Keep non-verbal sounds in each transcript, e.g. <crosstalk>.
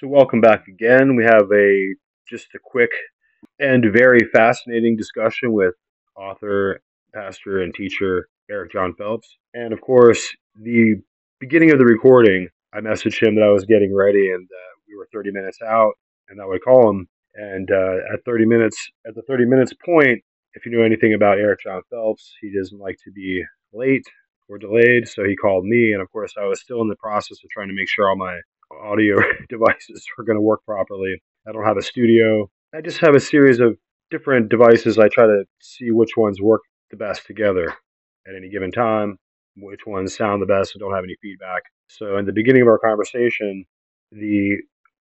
So, welcome back again. We have a just a quick and very fascinating discussion with author, pastor, and teacher Eric Jon Phelps. And of course, the beginning of the recording, I messaged him that I was getting ready and uh, we were 30 minutes out, and I would call him. And uh, at 30 minutes, at the 30 minutes point, if you know anything about Eric Jon Phelps, he doesn't like to be late or delayed, so he called me. And of course, I was still in the process of trying to make sure all my audio <laughs> devices were going to work properly. I don't have a studio. I just have a series of different devices. I try to see which ones work the best together at any given time, which ones sound the best and don't have any feedback. So, in the beginning of our conversation, the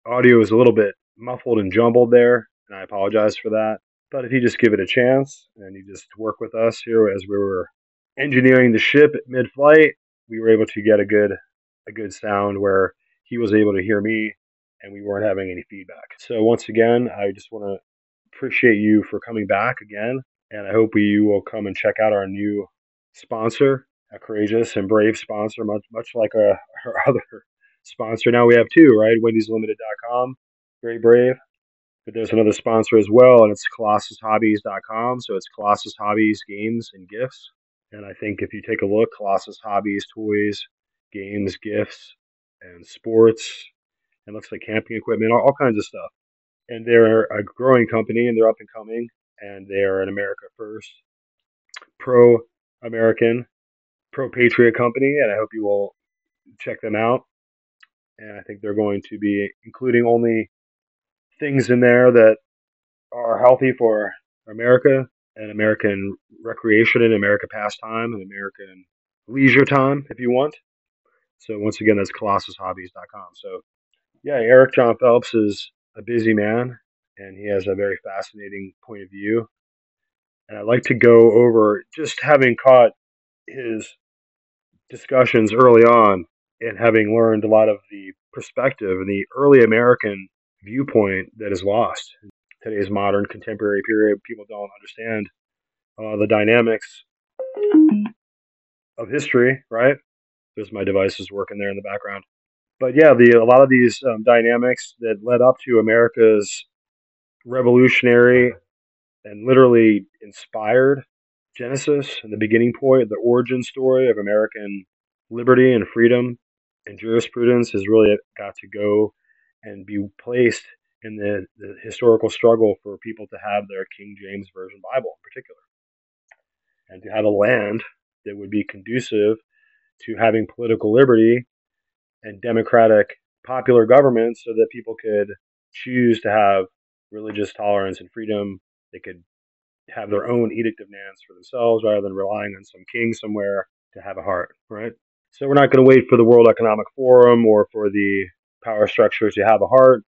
audio is a little bit muffled and jumbled there, and I apologize for that. But if you just give it a chance and you just work with us here as we were engineering the ship at mid-flight, we were able to get a good a good sound where he was able to hear me and we weren't having any feedback. So once again, I just want to appreciate you for coming back again, and I hope you will come and check out our new sponsor, a courageous and brave sponsor, much much like uh, <laughs> our, our other sponsor. Now we have two, right? Wendy'sLimited.com, very brave. But there's another sponsor as well, and it's ColossusHobbies.com. So it's Colossus Hobbies, Games, and Gifts. And I think if you take a look, Colossus Hobbies, toys, games, gifts, and sports, and looks like camping equipment, all, all kinds of stuff. And they're a growing company, and they're up and coming, and they're an America First, pro American, pro patriot company, and I hope you will check them out. And I think they're going to be including only things in there that are healthy for America and American recreation and America pastime and American leisure time, if you want. So once again, that's colossushobbies.com. So yeah, Eric Jon Phelps is a busy man and he has a very fascinating point of view. And I'd like to go over just having caught his discussions early on and having learned a lot of the perspective and the early American viewpoint that is lost in today's modern contemporary period. People don't understand uh, the dynamics of history, right? There's my devices working there in the background. But yeah, the a lot of these um, dynamics that led up to America's revolutionary and literally inspired Genesis and the beginning point, the origin story of American liberty and freedom and jurisprudence has really got to go and be placed in the, the historical struggle for people to have their King James Version Bible in particular, and to have a land that would be conducive to having political liberty and democratic popular government so that people could choose to have religious tolerance and freedom. They could have their own edict of Nantes for themselves rather than relying on some king somewhere to have a heart, right? So we're not going to wait for the World Economic Forum or for the power structures to have a heart.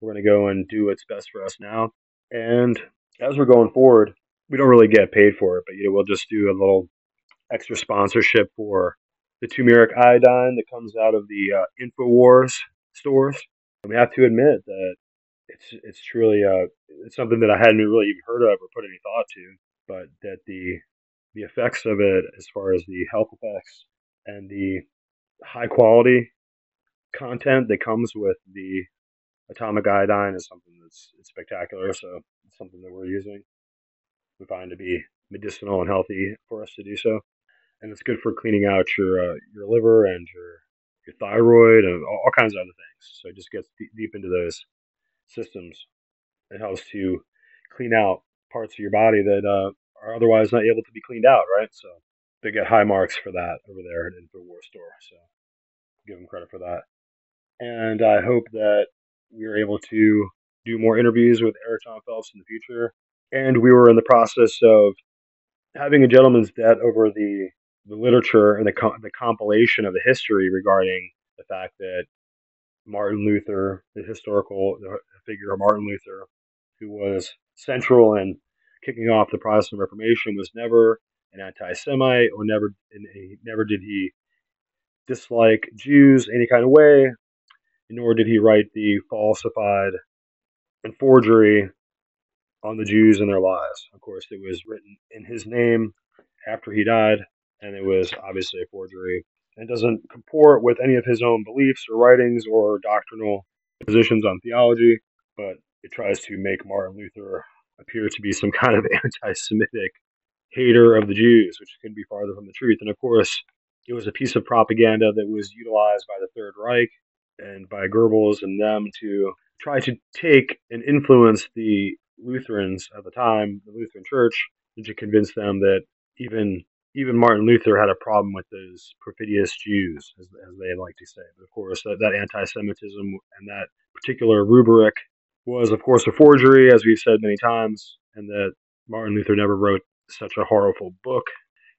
We're going to go and do what's best for us now. And as we're going forward, we don't really get paid for it, but you know, we'll just do a little extra sponsorship for the turmeric iodine that comes out of the uh, Infowars stores. We have to admit that it's it's truly uh, it's something that I hadn't really even heard of or put any thought to, but that the the effects of it, as far as the health effects and the high quality content that comes with the atomic iodine, is something that's spectacular. So it's something that we're using. We find to be medicinal and healthy for us to do so and it's good for cleaning out your uh, your liver and your your thyroid and all, all kinds of other things. So it just gets deep, deep into those systems. It helps to clean out parts of your body that uh, are otherwise not able to be cleaned out, right? So they get high marks for that over there at InfoWars Store. So give them credit for that. And I hope that we are able to do more interviews with Eric Jon Phelps in the future. And we were in the process of having a gentleman's debt over the the literature and the, the compilation of the history regarding the fact that Martin Luther, the historical figure of Martin Luther, who was central in kicking off the Protestant Reformation, was never an anti-Semite, or never, he, never did he dislike Jews any kind of way, nor did he write the falsified and forgery on the Jews and their lies. Of course, it was written in his name after he died and it was obviously a forgery. It doesn't comport with any of his own beliefs or writings or doctrinal positions on theology, but it tries to make Martin Luther appear to be some kind of <laughs> anti Semitic hater of the Jews, which couldn't be farther from the truth. And of course, it was a piece of propaganda that was utilized by the Third Reich and by Goebbels and them to try to take and influence the Lutherans at the time, the Lutheran Church, and to convince them that even even Martin Luther had a problem with those perfidious Jews, as, as they like to say. But of course, that, that anti-Semitism and that particular rubric was, of course, a forgery, as we've said many times, and that Martin Luther never wrote such a horrible book.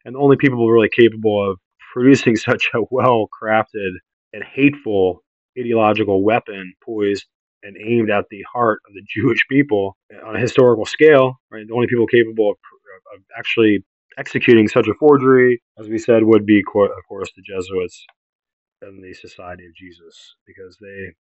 And the only people really capable of producing <laughs> such a well crafted and hateful ideological weapon poised and aimed at the heart of the <laughs> Jewish people on a historical scale, right? The only people capable of, of actually executing such a forgery, as we said, would be, of course, the Jesuits and the Society of Jesus, because they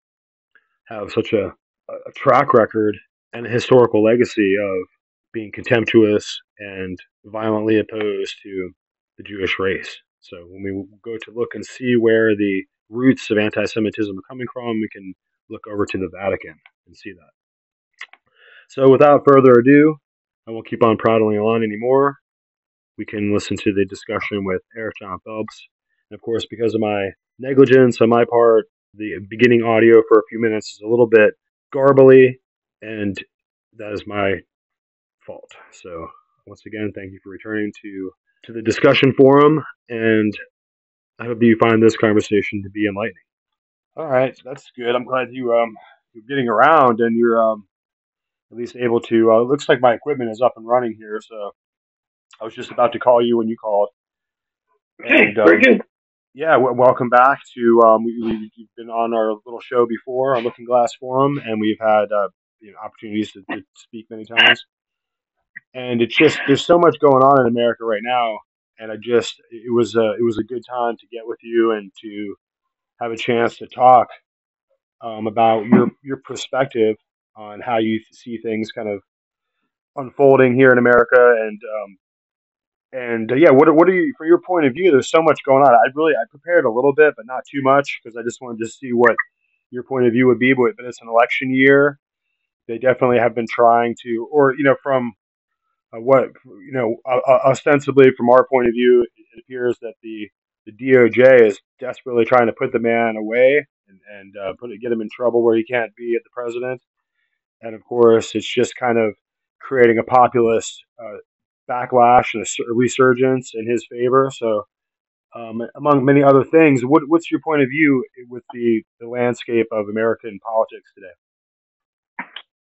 have such a, a track record and a historical legacy of being contemptuous and violently opposed to the Jewish race. So when we go to look and see where the roots of anti-Semitism are coming from, we can look over to the Vatican and see that. So without further ado, I won't keep on prattling on anymore. We can listen to the discussion with Eric Jon Phelps. And of course, because of my negligence on my part, the beginning audio for a few minutes is a little bit garbly, and that is my fault. So once again, thank you for returning to to the discussion forum, and I hope that you find this conversation to be enlightening. All right, that's good. I'm glad you um you're getting around and you're um at least able to. Uh, looks like my equipment is up and running here, so I was just about to call you when you called. And, um, very good. Yeah, w- welcome back to. Um, we, have been on our little show before on Looking Glass Forum, and we've had uh, you know, opportunities to, to speak many times and it's just there's so much going on in America right now, and I just it was a it was a good time to get with you and to have a chance to talk um, about your your perspective on how you see things kind of unfolding here in America and um, and uh, yeah, what what are you from your point of view? There's so much going on. I really I prepared a little bit, but not too much because I just wanted to see what your point of view would be. But, it's an election year. They definitely have been trying to, or you know, from uh, what you know, uh, ostensibly from our point of view, it appears that the the DOJ is desperately trying to put the man away and, and uh, put it, get him in trouble where he can't be at the president. And of course, it's just kind of creating a populist uh, backlash and a resurgence in his favor. So, um, among many other things, what, what's your point of view with the, the landscape of American politics today?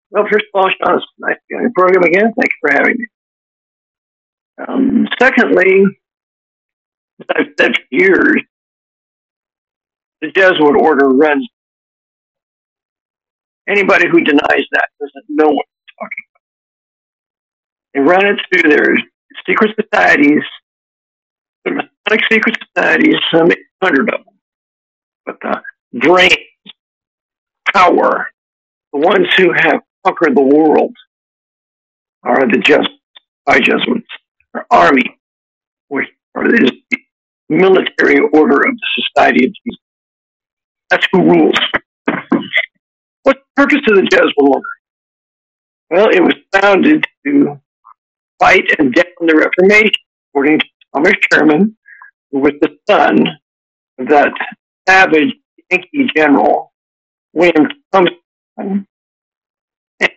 Well, first of all, Sean, it's nice to be on your program again. Thank you for having me. Um, secondly, I've said for years, the Jesuit order runs. Anybody who denies that doesn't know what they're talking. They run it through their secret societies, the Masonic secret societies, some 800 of them. But the brains, power, the ones who have conquered the world are the Jesuits, by Jesuits or army, which is the military order of the Society of Jesus. That's who rules. What's the purpose of the Jesuit order? Well, it was founded to fight and down the Reformation, according to Thomas Sherman, who was the son of that savage Yankee general, William Thompson.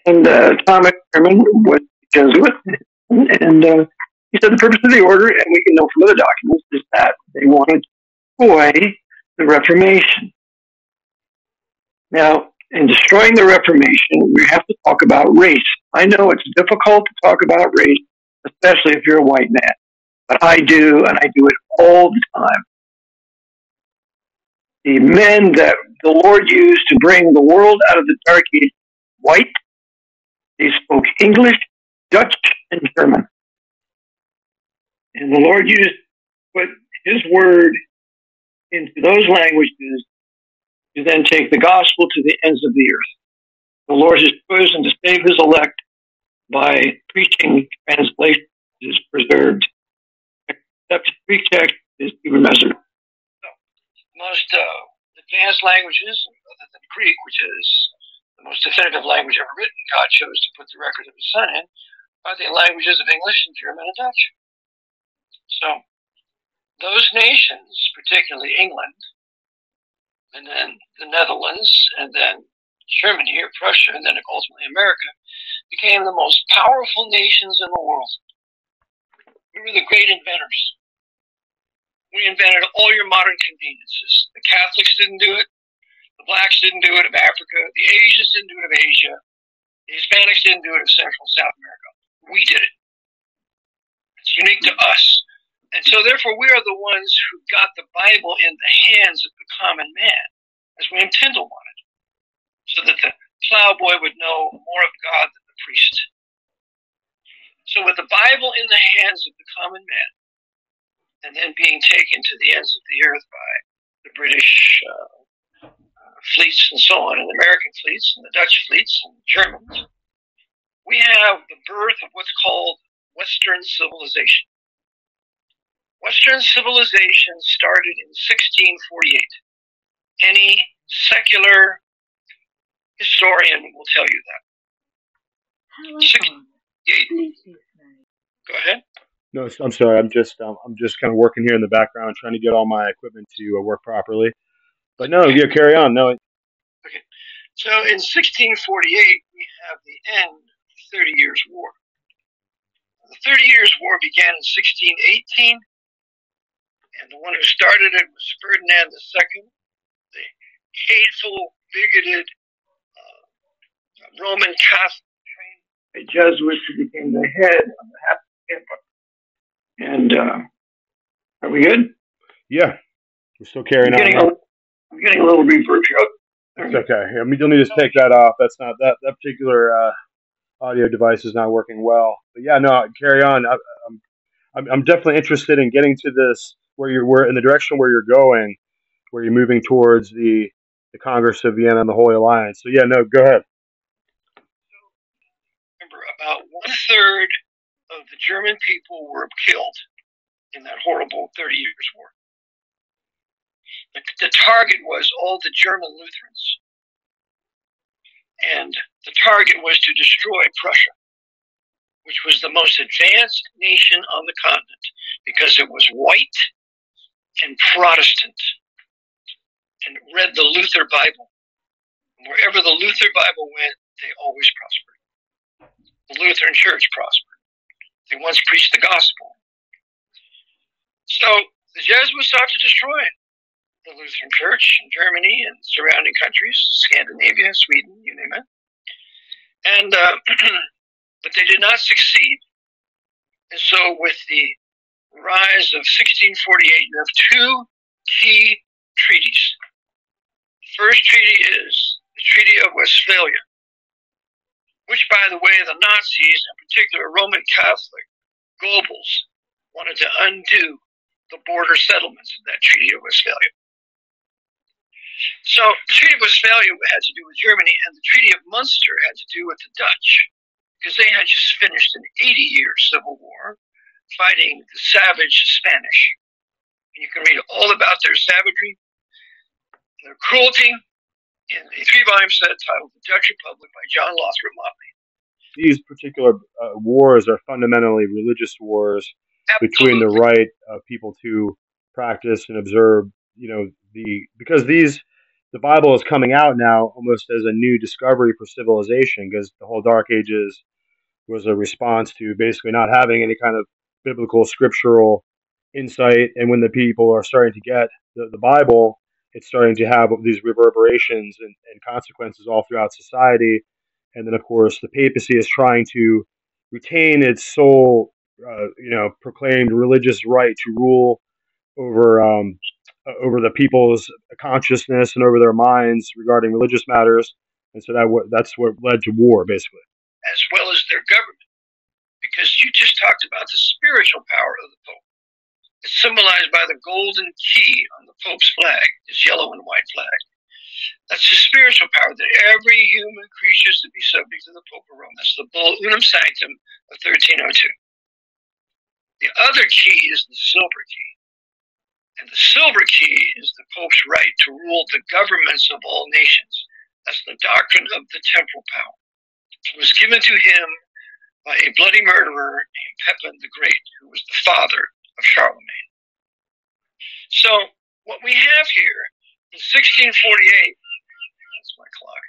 And uh, Thomas Sherman was Jesuit, and uh, he said the purpose of the order, and we can know from other documents, is that they wanted to destroy the Reformation. Now, in destroying the Reformation, we have to talk about race. I know it's difficult to talk about race, especially if you're a white man, but I do, and I do it all the time. The men that the Lord used to bring the world out of the dark age white, they spoke English, Dutch, and German. And the Lord used put his word into those languages to then take the gospel to the ends of the earth. The Lord has chosen to save his elect by preaching translation is preserved. Except Greek text is even measured. Most uh, advanced languages, other than Greek, which is the most definitive language ever written, God chose to put the record of his son in, are the languages of English and German and Dutch. So those nations, particularly England, and then the Netherlands, and then Germany or Prussia, and then ultimately America, became the most powerful nations in the world. We were the great inventors. We invented all your modern conveniences. The Catholics didn't do it. The blacks didn't do it of Africa. The Asians didn't do it of Asia. The Hispanics didn't do it of Central and South America. We did it. It's unique to us. And so, therefore, we are the ones who got the Bible in the hands of the common man, as William Tyndale wanted, so that the plowboy would know more of God than the priest. So, with the Bible in the hands of the common man, and then being taken to the ends of the earth by the British uh, fleets and so on, and the American fleets and the Dutch fleets and the Germans, we have the birth of what's called Western civilization. Western civilization started in 1648. Any secular historian will tell you that. Go ahead. No, I'm sorry. I'm just um, I'm just kind of working here in the background, trying to get all my equipment to uh, work properly. But no, you carry on. No. Okay. So in 1648, we have the end of the Thirty Years' War. The Thirty Years' War began in 1618, and the one who started it was Ferdinand II, the hateful, bigoted Roman Catholic trained Jesuit who became the head of the Habsburg Empire. And uh, are we good? Yeah, we're still carrying on. I'm getting a little reverb here. It's okay. I mean, you'll need to take that off. That's not that that particular uh, audio device is not working well. But yeah, no, carry on. I, am I'm, I'm definitely interested in getting to this where you're where in the direction where you're going, where you're moving towards the the Congress of Vienna and the Holy Alliance. So yeah, no, go ahead. Remember, about one third of the German people were killed in that horrible Thirty Years' War. The, the target was all the German Lutherans. And the target was to destroy Prussia, which was the most advanced nation on the continent because it was white and Protestant and read the Luther Bible. Wherever the Luther Bible went, they always prospered. The Lutheran Church prospered. They once preached the gospel. So the Jesuits sought to destroy the Lutheran Church in Germany and surrounding countries, Scandinavia, Sweden, you name it. And uh, <clears throat> but they did not succeed. And so, with the rise of 1648, you have two key treaties. The first treaty is the Treaty of Westphalia, which, by the way, the Nazis, in particular Roman Catholic Goebbels, wanted to undo the border settlements of that Treaty of Westphalia. So the Treaty of Westphalia had to do with Germany, and the Treaty of Munster had to do with the Dutch, because they had just finished an 80-year civil war fighting the savage Spanish. And you can read all about their savagery, their cruelty, in a three-volume set titled "The Dutch Republic" by John Lothrop Motley. These particular uh, wars are fundamentally religious wars Absolutely. between the right of people to practice and observe, you know, the because these the Bible is coming out now almost as a new discovery for civilization because the whole Dark Ages was a response to basically not having any kind of biblical scriptural insight. And when the people are starting to get the, the Bible, it's starting to have these reverberations and, and consequences all throughout society. And then, of course, the papacy is trying to retain its sole, uh, you know, proclaimed religious right to rule over um, uh, over the people's consciousness and over their minds regarding religious matters. And so that that's what led to war, basically. As well as their government, because you just talked about the spiritual power of the Pope. Symbolized by the golden key on the Pope's flag, his yellow and white flag. That's the spiritual power that every human creature is to be subject to the Pope of Rome. That's the Bull Unam Sanctam of 1302. The other key is the silver key. And the silver key is the Pope's right to rule the governments of all nations That's the doctrine of the temporal power. It was given to him by a bloody murderer named Pepin the Great, who was the father of Charlemagne. So, what we have here in 1648, that's my clock,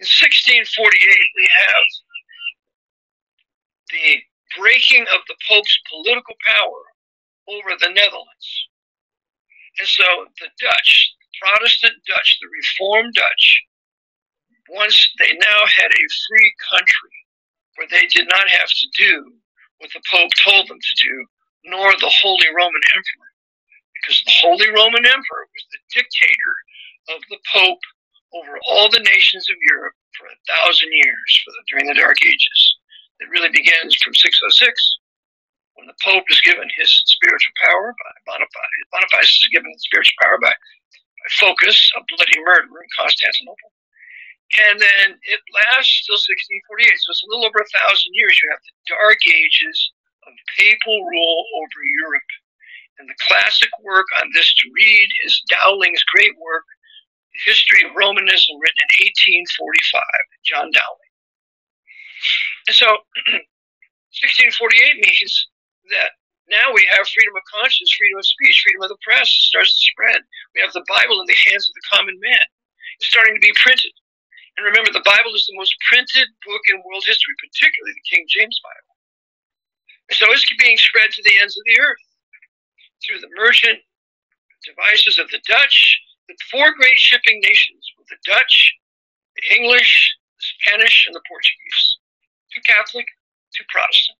in 1648, we have the breaking of the Pope's political power over the Netherlands. And so the Dutch, Protestant Dutch, the Reformed Dutch, once they now had a free country where they did not have to do what the Pope told them to do, nor the Holy Roman Emperor. Because the Holy Roman Emperor was the dictator of the Pope over all the nations of Europe for a thousand years the, during the Dark Ages. It really begins from 606 when the Pope is given his spiritual power by Boniface. Boniface is given spiritual power by, by Phocas, a bloody murderer in Constantinople. And then it lasts till 1648. So it's a little over a thousand years. You have the Dark Ages of papal rule over Europe. And the classic work on this to read is Dowling's great work, The History of Romanism, written in 1845, John Dowling. And so <clears throat> 1648 means that now we have freedom of conscience, freedom of speech, freedom of the press starts to spread. We have the Bible in the hands of the common man. It's starting to be printed. And remember, the Bible is the most printed book in world history, particularly the King James Bible. So it's being spread to the ends of the earth through the merchant devices of the Dutch, the four great shipping nations were the Dutch, the English, the Spanish, and the Portuguese. Two Catholic, two Protestant.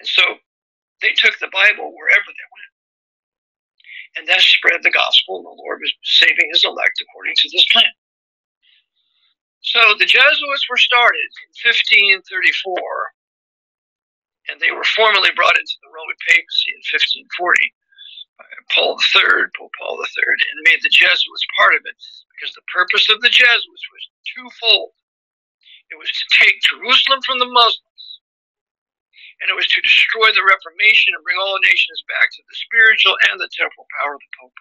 And so they took the Bible wherever they went. And that spread the gospel, and the Lord was saving his elect according to this plan. So the Jesuits were started in 1534, and they were formally brought into the Roman papacy in 1540 by Paul III, Pope Paul III, and made the Jesuits part of it because the purpose of the Jesuits was twofold. It was to take Jerusalem from the Muslims, and it was to destroy the Reformation and bring all the nations back to the spiritual and the temporal power of the Pope.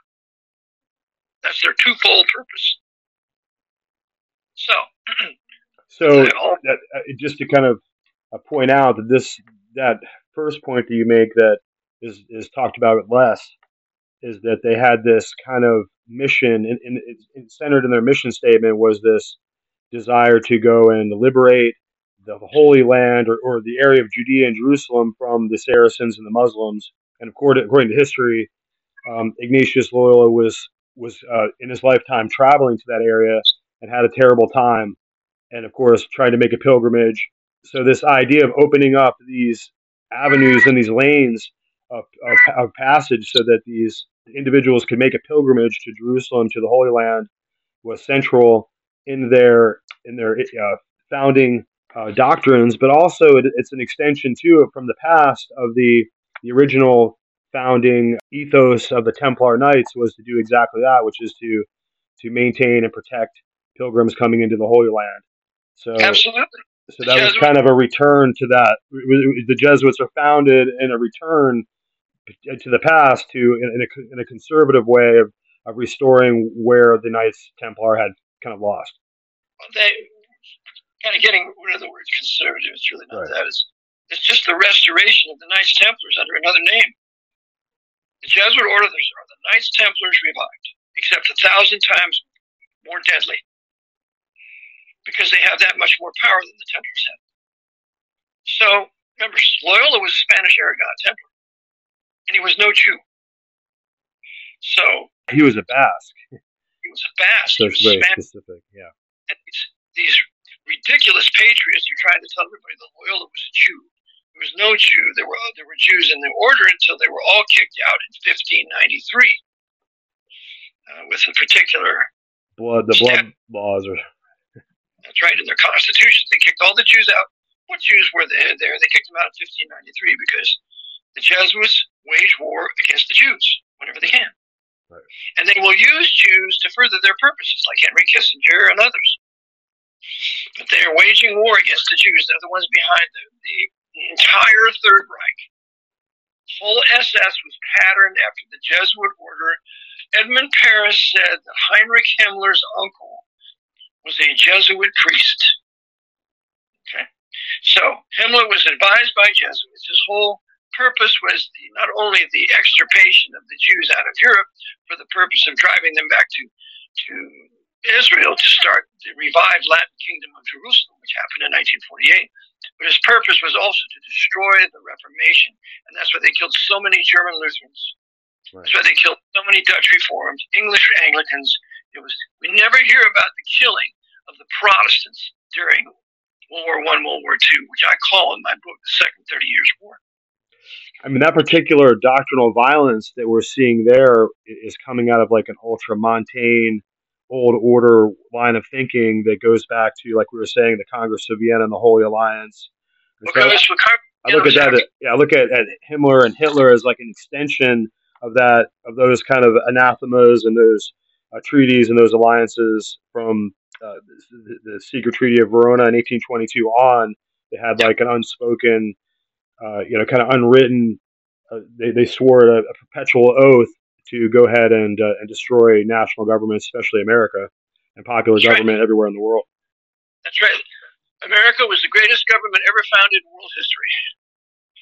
That's their twofold purpose. So, <clears throat> so that, uh, just to kind of uh, point out that this that first point that you make that is is talked about less is that they had this kind of mission, and, and centered in their mission statement was this desire to go and liberate the Holy Land or, or the area of Judea and Jerusalem from the Saracens and the Muslims. And according, according to history, um, Ignatius Loyola was was uh, in his lifetime traveling to that area and had a terrible time. And of course, trying to make a pilgrimage. So, this idea of opening up these avenues and these lanes of, of, of passage so that these individuals could make a pilgrimage to Jerusalem, to the Holy Land, was central in their in their uh, founding uh, doctrines, but also it, it's an extension too from the past of the the original founding ethos of the Templar Knights was to do exactly that, which is to to maintain and protect pilgrims coming into the Holy Land. So, Absolutely. So that was kind of a return to that. The Jesuits are founded in a return to the past to in a, in a conservative way of, of restoring where the Knights Templar had kind of lost. They kind of getting rid of the word conservative. It's really not right. that. It's, it's just the restoration of the Knights Templars under another name. The Jesuit orders are the Knights Templars revived, except a thousand times more deadly because they have that much more power than the Templars have. So remember, Loyola was a Spanish Aragon Templar, and he was no Jew. So he was a Basque. He was a Basque. So it's very Spanish. specific, yeah. And these, these ridiculous patriots are trying to tell everybody that Loyola was a Jew. There was no Jew. There were there were Jews in the order until they were all kicked out in 1593, uh, with a particular blood. The blood laws are that's right. In their constitution, they kicked all the Jews out. What Jews were there? They kicked them out in 1593 because the Jesuits wage war against the Jews whenever they can, right. and they will use Jews to further their purposes, like Henry Kissinger and others. But they are waging war against the Jews. They're the ones behind the, the, the entire Third Reich. Whole SS was patterned after the Jesuit order. Edmund Paris said that Heinrich Himmler's uncle was a Jesuit priest. Okay. So Himmler was advised by Jesuits. His whole purpose was the, not only the extirpation of the Jews out of Europe for the purpose of driving them back to, to Israel to start the revived Latin kingdom of Jerusalem, which happened in 1948. But his purpose was also to destroy the Reformation. And that's why they killed so many German Lutherans. Right. That's why they killed so many Dutch Reformed, English Anglicans. It was we never hear about the killing of the Protestants during World War One, World War Two, which I call in my book the Second Thirty Years' War. I mean, that particular doctrinal violence that we're seeing there is coming out of like an ultramontane, old order line of thinking that goes back to, like we were saying, the Congress of Vienna and the Holy Alliance. So I look at that. Yeah, I look at, at Himmler and Hitler as like an extension of that, of those kind of anathemas and those uh, treaties and those alliances from uh, the, the, secret treaty of Verona in 1822 on. They had like an unspoken uh, you know, kind of unwritten. Uh, they, they swore a, a, perpetual oath to go ahead and uh, and destroy national governments especially America, and popular That's government right. everywhere in the world. That's right. America was the greatest government ever founded in world history.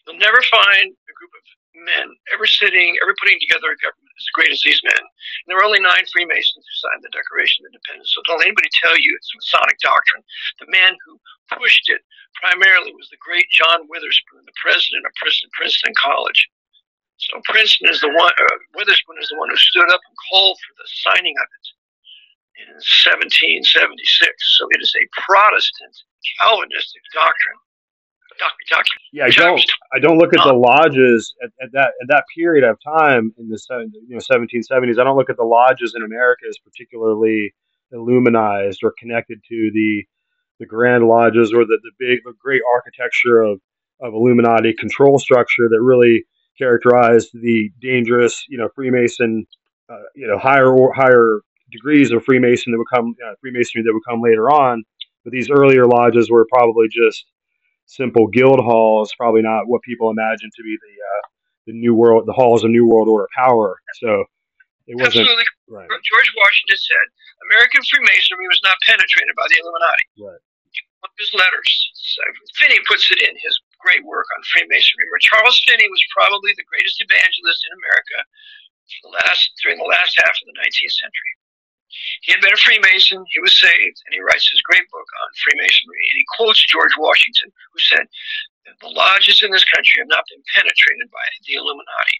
You'll never find a group of men ever sitting, ever putting together a government as great as these men. And there were only nine Freemasons who signed the Declaration of Independence. So don't anybody tell you it's Masonic doctrine. The man who pushed it primarily was the great John Witherspoon, the president of Princeton, Princeton College. So Princeton is the one, uh, Witherspoon is the one who stood up and called for the signing of it in 1776. So it is a Protestant Calvinistic doctrine yeah, I don't. I don't look at the lodges at, at, that at that period of time in the you know 1770s. I don't look at the lodges in America as particularly illuminized or connected to the the grand lodges or the, the big the great architecture of of Illuminati control structure that really characterized the dangerous you know Freemason uh, you know higher or higher degrees of Freemason that would come uh, Freemasonry that would come later on. But these earlier lodges were probably just simple guild hall is probably not what people imagine to be the uh, the new world, the halls of new world order power. So it wasn't. Absolutely. Right. George Washington said American Freemasonry was not penetrated by the Illuminati. Right. His letters. So Finney puts it in his great work on Freemasonry, where Charles Finney was probably the greatest evangelist in America the last during the last half of the 19th century. He had been a Freemason, he was saved, and he writes his great book on Freemasonry. And he quotes George Washington, who said, The lodges in this country have not been penetrated by the Illuminati.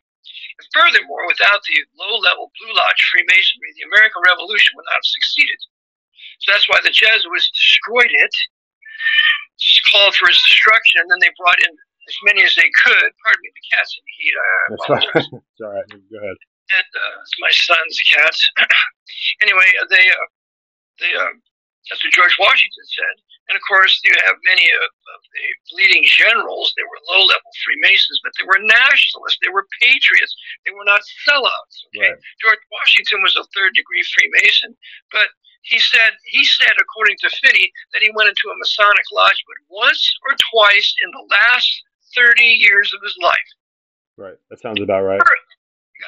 And furthermore, without the low level Blue Lodge Freemasonry, the American Revolution would not have succeeded. So that's why the Jesuits destroyed it, called for its destruction, and then they brought in as many as they could. Pardon me, the cat's in the heat. Uh, that's all, <laughs> it's all right. Go ahead and uh, it's my son's cat. <clears throat> anyway, uh, they uh, they uh, that's what George Washington said. And of course, you have many of, of the leading generals. They were low-level Freemasons, but they were nationalists. They were patriots. They were not sellouts. Okay, right. George Washington was a third-degree Freemason, but he said he said, according to Finney, that he went into a Masonic lodge, but once or twice in the last thirty years of his life. Right. That sounds about right.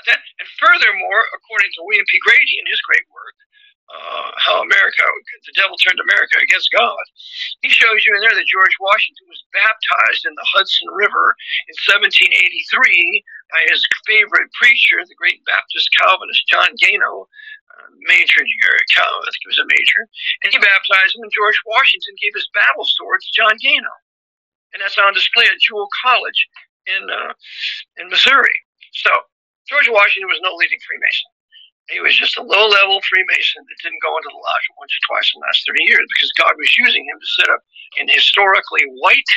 That? And furthermore, according to William P. Grady in his great work, uh, How America, the Devil Turned America Against God, he shows you in there that George Washington was baptized in the Hudson River in 1783 by his favorite preacher, the great Baptist Calvinist John Gano, uh, major Calvinist, I think he was a major, and he baptized him, and George Washington gave his battle sword to John Gano. And that's on display at Jewell College in, uh, in Missouri. So, George Washington was no leading Freemason. He was just a low level Freemason that didn't go into the lodge once or twice in the last 30 years because God was using him to set up an historically white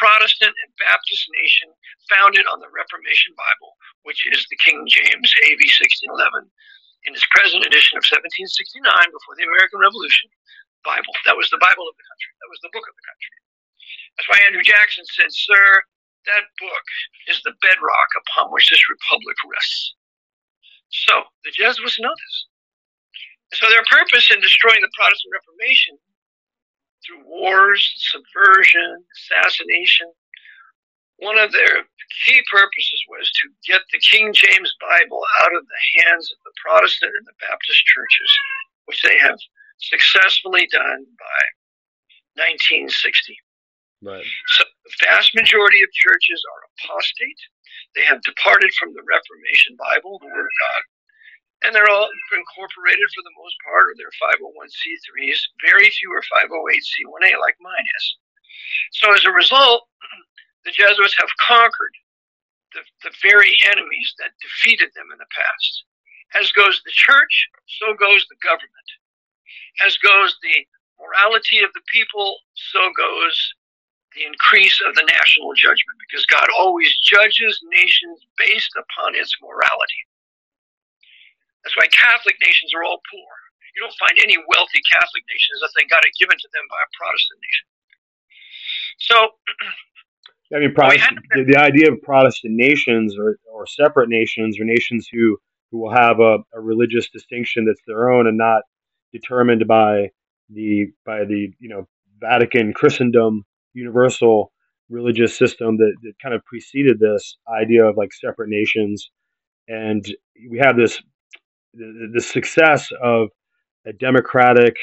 Protestant and Baptist nation founded on the Reformation Bible, which is the King James AV 1611 in its present edition of 1769 before the American Revolution Bible. That was the Bible of the country. That was the book of the country. That's why Andrew Jackson said, Sir, that book is the bedrock upon which this republic rests. So the Jesuits know this. so their purpose in destroying the Protestant Reformation through wars, subversion, assassination, one of their key purposes was to get the King James Bible out of the hands of the Protestant and the Baptist churches, which they have successfully done by 1960. Right. So the vast majority of churches are apostate. They have departed from the Reformation Bible, the Word of God, and they're all incorporated for the most part, or they're 501c3s. Very few are 508c1a, like mine is. So as a result, <clears throat> the Jesuits have conquered the, the very enemies that defeated them in the past. As goes the church, so goes the government. As goes the morality of the people, so goes the increase of the national judgment, because God always judges nations based upon its morality. That's why Catholic nations are all poor. You don't find any wealthy Catholic nations unless they got it given to them by a Protestant nation. So, I mean, <clears throat> Protestant, the, the, idea of Protestant nations or, or separate nations or nations who, who will have a, a religious distinction that's their own and not determined by the by the you know Vatican Christendom universal religious system that, that kind of preceded this idea of like separate nations and we have this the, the success of a democratic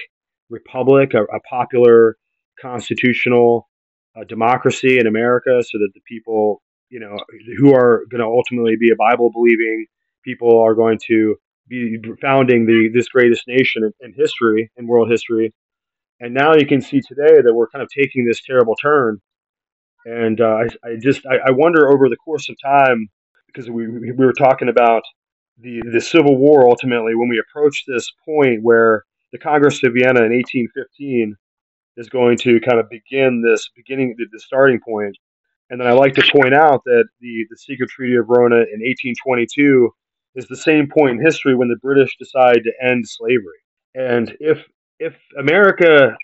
republic, a, a popular constitutional uh, democracy in America, so that the people, you know, who are going to ultimately be a Bible believing people are going to be founding the this greatest nation in, in history, in world history. And now you can see today that we're kind of taking this terrible turn. And uh, I, I, just I, I wonder over the course of time because we we were talking about the the Civil War ultimately, when we approach this point where the Congress of Vienna in 1815 is going to kind of begin this beginning the starting point, and then I like to point out that the the Secret Treaty of Verona in 1822 is the same point in history when the British decide to end slavery. And if if America,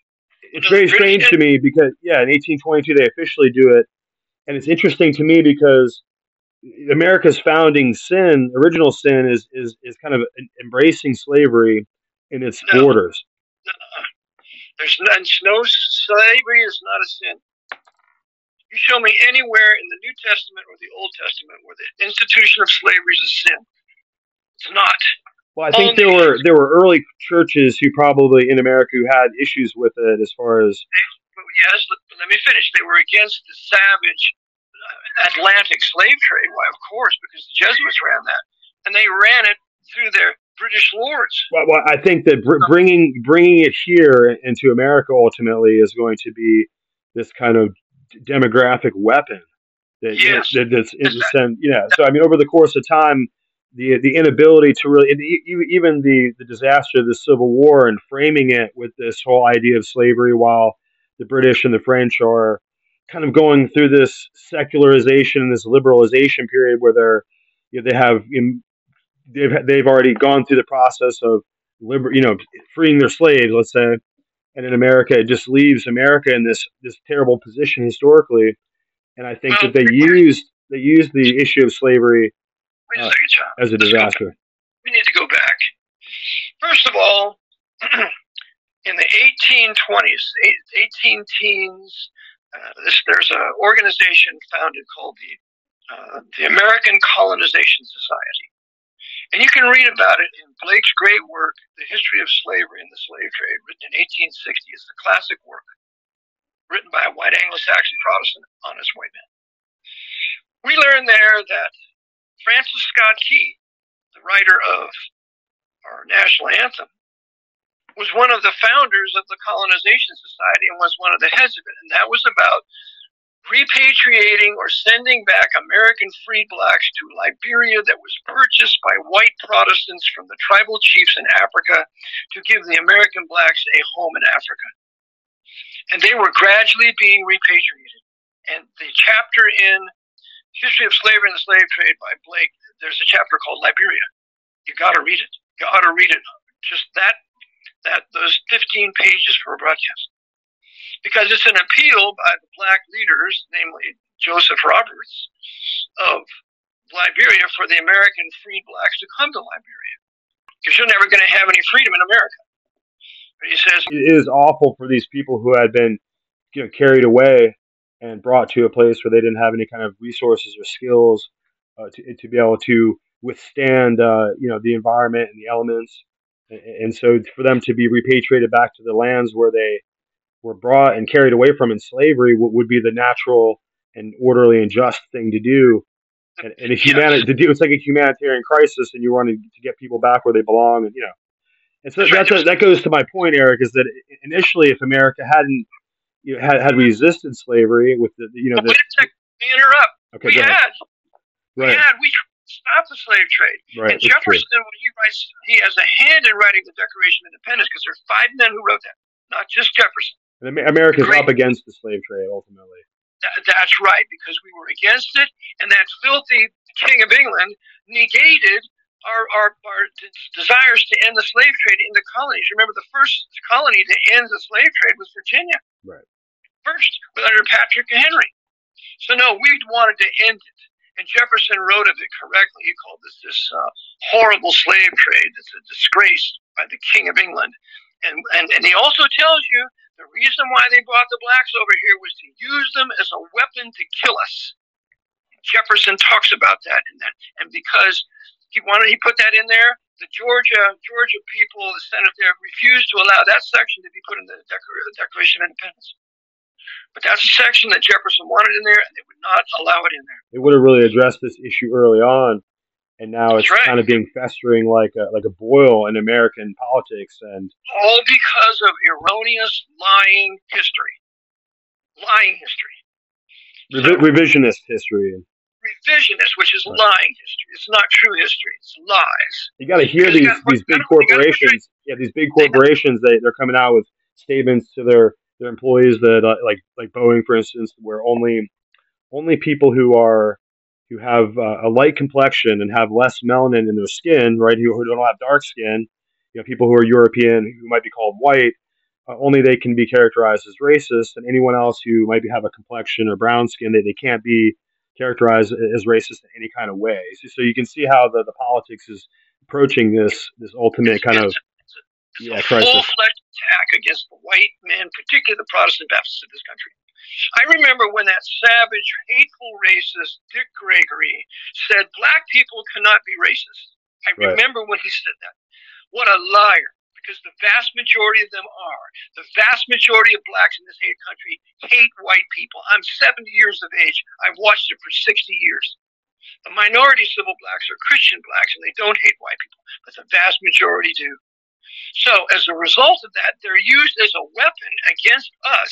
it's very strange to me because yeah, in 1822 they officially do it, and it's interesting to me because America's founding sin, original sin, is is is kind of embracing slavery in its no, borders. No, there's no, no slavery is not a sin. You show me anywhere in the New Testament or the Old Testament where the institution of slavery is a sin. It's not. Well, I think Only there were there were early churches who probably in America who had issues with it as far as. Yes, let me finish. They were against the savage uh, Atlantic slave trade? Why, of course, because the Jesuits ran that, and they ran it through their British lords. Well, well I think that br- bringing bringing it here into America ultimately is going to be this kind of demographic weapon. That, yes. that, that's, is yeah. So I mean, over the course of time, the the inability to really even the the disaster of the Civil War and framing it with this whole idea of slavery, while the British and the French are kind of going through this secularization and this liberalization period where they're you know, they have they've they've already gone through the process of liber, you know freeing their slaves let's say. And in America it just leaves America in this this terrible position historically. And I think that they used they used the issue of slavery uh, as a disaster. We need to go back. First of all <clears throat> in the 1820s 18 teens uh, this, there's an organization founded called the uh, the American Colonization Society, and you can read about it in Blake's great work, "The History of Slavery and the Slave Trade," written in 1860. It's the classic work written by a white Anglo-Saxon Protestant honest white man. We learn there that Francis Scott Key, the writer of our national anthem, was one of the founders of the Colonization Society and was one of the heads of it. And that was about repatriating or sending back American freed blacks to Liberia that was purchased by white Protestants from the tribal chiefs in Africa to give the American blacks a home in Africa. And they were gradually being repatriated. And the chapter in History of Slavery and the Slave Trade by Blake, there's a chapter called Liberia. You got to read it. You got to read it. Just that that those 15 pages for a broadcast because it's an appeal by the black leaders, namely Joseph Roberts of Liberia, for the American freed blacks to come to Liberia because you're never going to have any freedom in America. But he says it is awful for these people who had been you know, carried away and brought to a place where they didn't have any kind of resources or skills uh, to, to be able to withstand uh, you know the environment and the elements And so for them to be repatriated back to the lands where they were brought and carried away from in slavery would be the natural and orderly and just thing to do. And, and a <laughs> humanity to do it's like a humanitarian crisis, and you want to get people back where they belong, and you know. And so that's a, that goes to my point, Eric, is that initially, if America hadn't you know, had had resisted slavery with the you know the, me interrupt. Okay, we had, right. we had, we stopped the slave trade. Right, and Jefferson, when he writes, he has a hand in writing the Declaration of Independence because there's five men who wrote that, not just Jefferson. And America's Great. up against the slave trade ultimately. That, that's right, because we were against it, and that filthy King of England negated our, our, our desires to end the slave trade in the colonies. Remember, the first colony to end the slave trade was Virginia. Right. First, under Patrick Henry. So no, we wanted to end it. And Jefferson wrote of it correctly. He called this this uh, horrible slave trade that's a disgrace by the King of England. And, and, and he also tells you the reason why they brought the blacks over here was to use them as a weapon to kill us. Jefferson talks about that and that, and because he wanted, he put that in there. The Georgia Georgia people, the Senate there, refused to allow that section to be put in the Declaration of Independence. But that's a section that Jefferson wanted in there, and they would not allow it in there. They would have really addressed this issue early on, and now it's right. kind of being festering like a like a boil in American politics, and all because of erroneous, lying history, lying history, Revi- so, revisionist history. Revisionist, which is right. lying history. It's not true history. It's lies. You got to hear these these big corporations. Yeah, these big corporations. They they're coming out with statements to their their employees that uh, like like Boeing, for instance, where only only people who are who have uh, a light complexion and have less melanin in their skin, right, who, who don't have dark skin, you know, people who are European who might be called white, uh, only they can be characterized as racist, and anyone else who might be, have a complexion or brown skin, they, they can't be characterized as racist in any kind of way. So, so you can see how the, the politics is approaching this this ultimate kind of yeah, full-fledged attack against the white men, particularly the Protestant Baptists of this country. I remember when that savage, hateful racist Dick Gregory said black people cannot be racist. I right. remember when he said that. What a liar, because the vast majority of them are. The vast majority of blacks in this hate country hate white people. I'm 70 years of age. I've watched it for 60 years. The minority civil blacks are Christian blacks and they don't hate white people, but the vast majority do. So, as a result of that, they're used as a weapon against us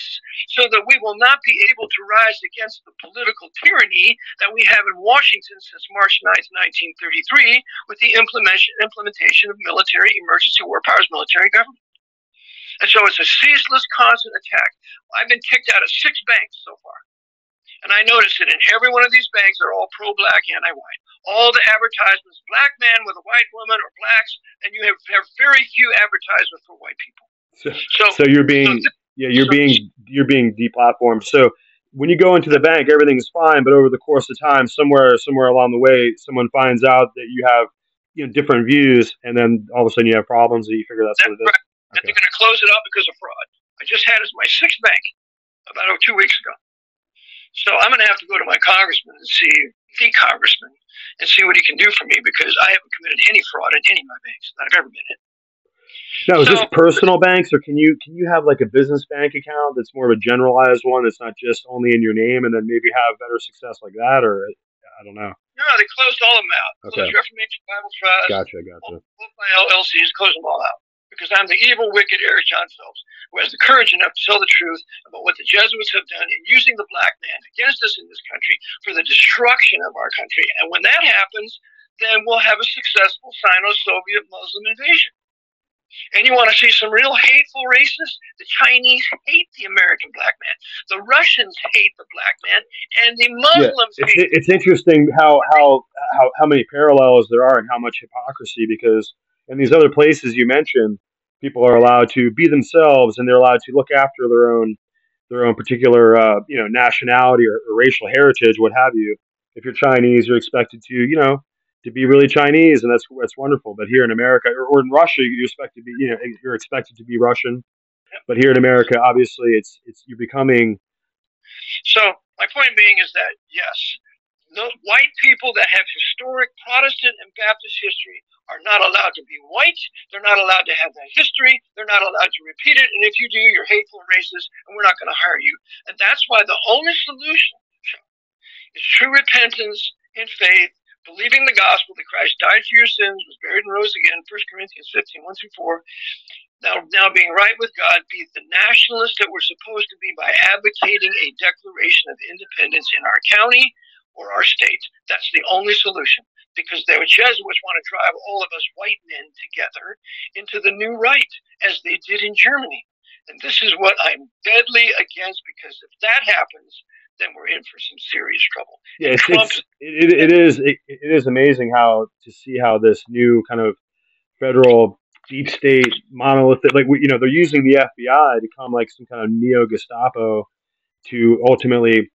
so that we will not be able to rise against the political tyranny that we have in Washington since March 9, 1933, with the implementation, implementation of military emergency war powers military government. And so it's a ceaseless, constant attack. I've been kicked out of six banks so far. And I notice that in every one of these banks, they're all pro black, anti white. All the advertisements, black man with a white woman or blacks, and you have, have very few advertisements for white people. So, so, so you're being, so yeah, you're being, you're being deplatformed. So when you go into the bank, everything's fine, but over the course of time, somewhere, somewhere along the way, someone finds out that you have, you know, different views, and then all of a sudden you have problems, and you figure that's, that's what it is. Right. Okay. And they're going to close it up because of fraud. I just had as my sixth bank about two weeks ago. So I'm going to have to go to my congressman and see the congressman and see what he can do for me because I haven't committed any fraud in any of my banks that I've ever been in. Now, is so, this personal banks, or can you can you have like a business bank account that's more of a generalized one that's not just only in your name, and then maybe have better success like that, or I don't know. No, they closed all of them out. Okay. Closed Reformation Bible Trust. Gotcha, gotcha. Both my LLCs closed them all out because I'm the evil, wicked Eric Jon Phelps, who has the courage enough to tell the truth about what the Jesuits have done in using the black man against us in this country for the destruction of our country. And when that happens, then we'll have a successful Sino-Soviet Muslim invasion. And you want to see some real hateful racists? The Chinese hate the American black man. The Russians hate the black man, and the Muslims yeah, it's, it's interesting how, how how how many parallels there are and how much hypocrisy because in these other places you mentioned, people are allowed to be themselves and they're allowed to look after their own their own particular uh, you know nationality or, or, racial heritage, what have you. If you're Chinese, you're expected to you know to be really Chinese, and that's that's wonderful. But here in America or, or in Russia, you expect to be you know you're expected to be Russian. But here in America, obviously, it's it's you're becoming. So my point being is that yes, no, white people that have historic Protestant and Baptist history are not allowed to be white. They're not allowed to have that history. They're not allowed to repeat it. And if you do, you're hateful and racist, and we're not going to hire you. And that's why the only solution is true repentance in faith, believing the gospel that Christ died for your sins, was buried and rose again, 1 Corinthians 15, 1 through 4. Now, now being right with God, be the nationalists that we're supposed to be by advocating a declaration of independence in our county, or our state. That's the only solution because the Jesuits want to drive all of us white men together into the new right, as they did in Germany. And this is what I'm deadly against because if that happens, then we're in for some serious trouble. Yeah, it's, it's, it, it is it, it is amazing how to see how this new kind of federal deep state monolithic like you know they're using the FBI to come like some kind of neo Gestapo to ultimately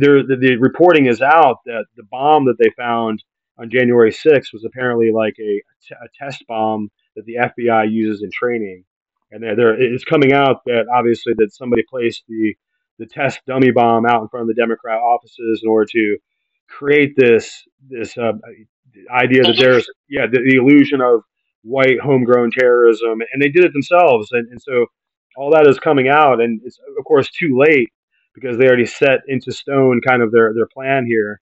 there, the, the, reporting is out that the bomb that they found on January 6th was apparently like a, a test bomb that the FBI uses in training. And there, it's coming out that obviously that somebody placed the, the test dummy bomb out in front of the Democrat offices in order to create this this uh, idea that there's yeah the, the, illusion of white homegrown terrorism, and they did it themselves. And, and so all that is coming out, and it's of course too late because they already set into stone kind of their, their plan here.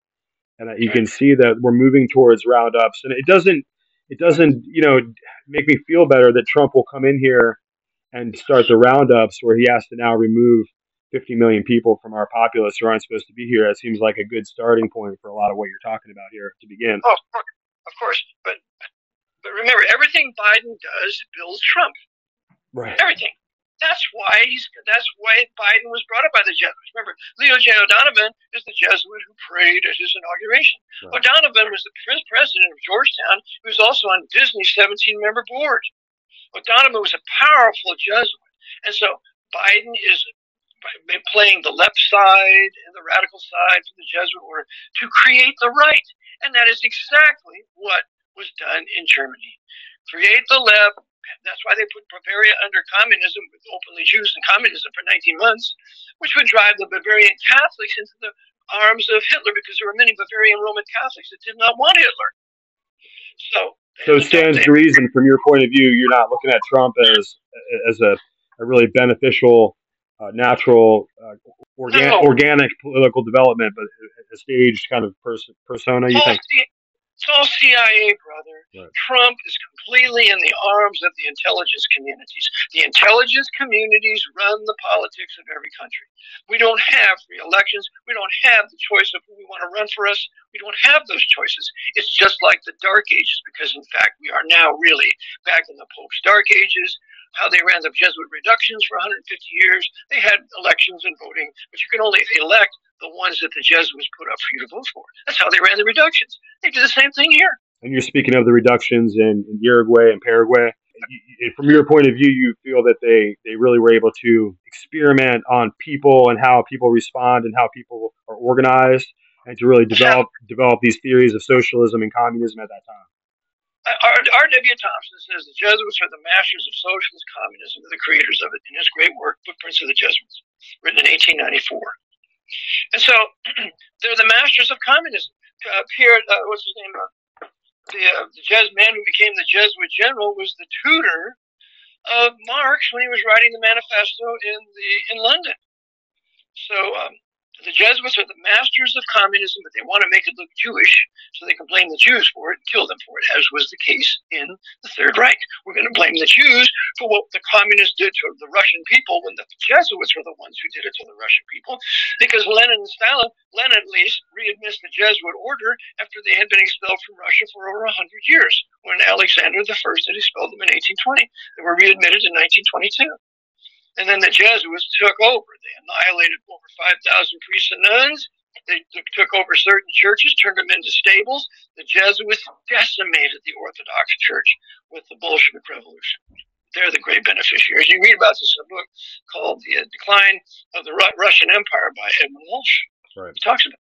And you can see that we're moving towards roundups. And it doesn't, it doesn't, you know, make me feel better that Trump will come in here and start the roundups where he has to now remove 50 million people from our populace who aren't supposed to be here. That seems like a good starting point for a lot of what you're talking about here to begin. Oh, of course. But, but remember, everything Biden does builds Trump. Right. Everything. That's why he's. That's why Biden was brought up by the Jesuits. Remember, Leo J. O'Donovan is the Jesuit who prayed at his inauguration. Right. O'Donovan was the president of Georgetown, who was also on Disney's 17-member board. O'Donovan was a powerful Jesuit, and so Biden is playing the left side and the radical side for the Jesuit order to create the right, and that is exactly what was done in Germany. Create the left, that's why they put Bavaria under communism with openly Jews and communism for 19 months, which would drive the Bavarian Catholics into the arms of Hitler because there were many Bavarian Roman Catholics that did not want Hitler. So, so it stands to reason, from your point of view, you're not looking at Trump as as a, a really beneficial, uh, natural, uh, organ- no. organic political development, but a staged kind of person persona. You think? It's all CIA, brother. Right. Trump is completely in the arms of the intelligence communities. The intelligence communities run the politics of every country. We don't have free elections. We don't have the choice of who we want to run for us. We don't have those choices. It's just like the Dark Ages, because in fact, we are now really back in the Pope's Dark Ages how they ran the Jesuit reductions for 150 years. They had elections and voting, but you can only elect the ones that the Jesuits put up for you to vote for. That's how they ran the reductions. They do the same thing here. And you're speaking of the reductions in, in Uruguay and Paraguay. From your point of view, you feel that they, they really were able to experiment on people and how people respond and how people are organized, and to really develop develop these theories of socialism and communism at that time. R.W. Thompson says the Jesuits are the masters of socialist communism, the creators of it, in his great work, Footprints of the Jesuits, written in 1894. And so <clears throat> they're the masters of communism. Uh, Pierre, uh, what's his name? Uh, the, uh, the Jes- man who became the Jesuit general was the tutor of Marx when he was writing the manifesto in the in London. So um, the Jesuits are the masters of communism, but they want to make it look Jewish, so they can blame the Jews for it and kill them for it, as was the case in the Third Reich. We're going to blame the Jews for what the communists did to the Russian people when the Jesuits were the ones who did it to the Russian people, because Lenin and Stalin, Lenin at least, readmits the Jesuit order after they had been expelled from Russia for over 100 years, when Alexander I had expelled them in 1820. They were readmitted in 1922. And then the Jesuits took over. They annihilated over 5,000 priests and nuns. They took over certain churches, turned them into stables. The Jesuits decimated the Orthodox Church with the Bolshevik Revolution. They're the great beneficiaries. You read about this in a book called The Decline of the Russian Empire by Edmund Walsh. Right. He talks about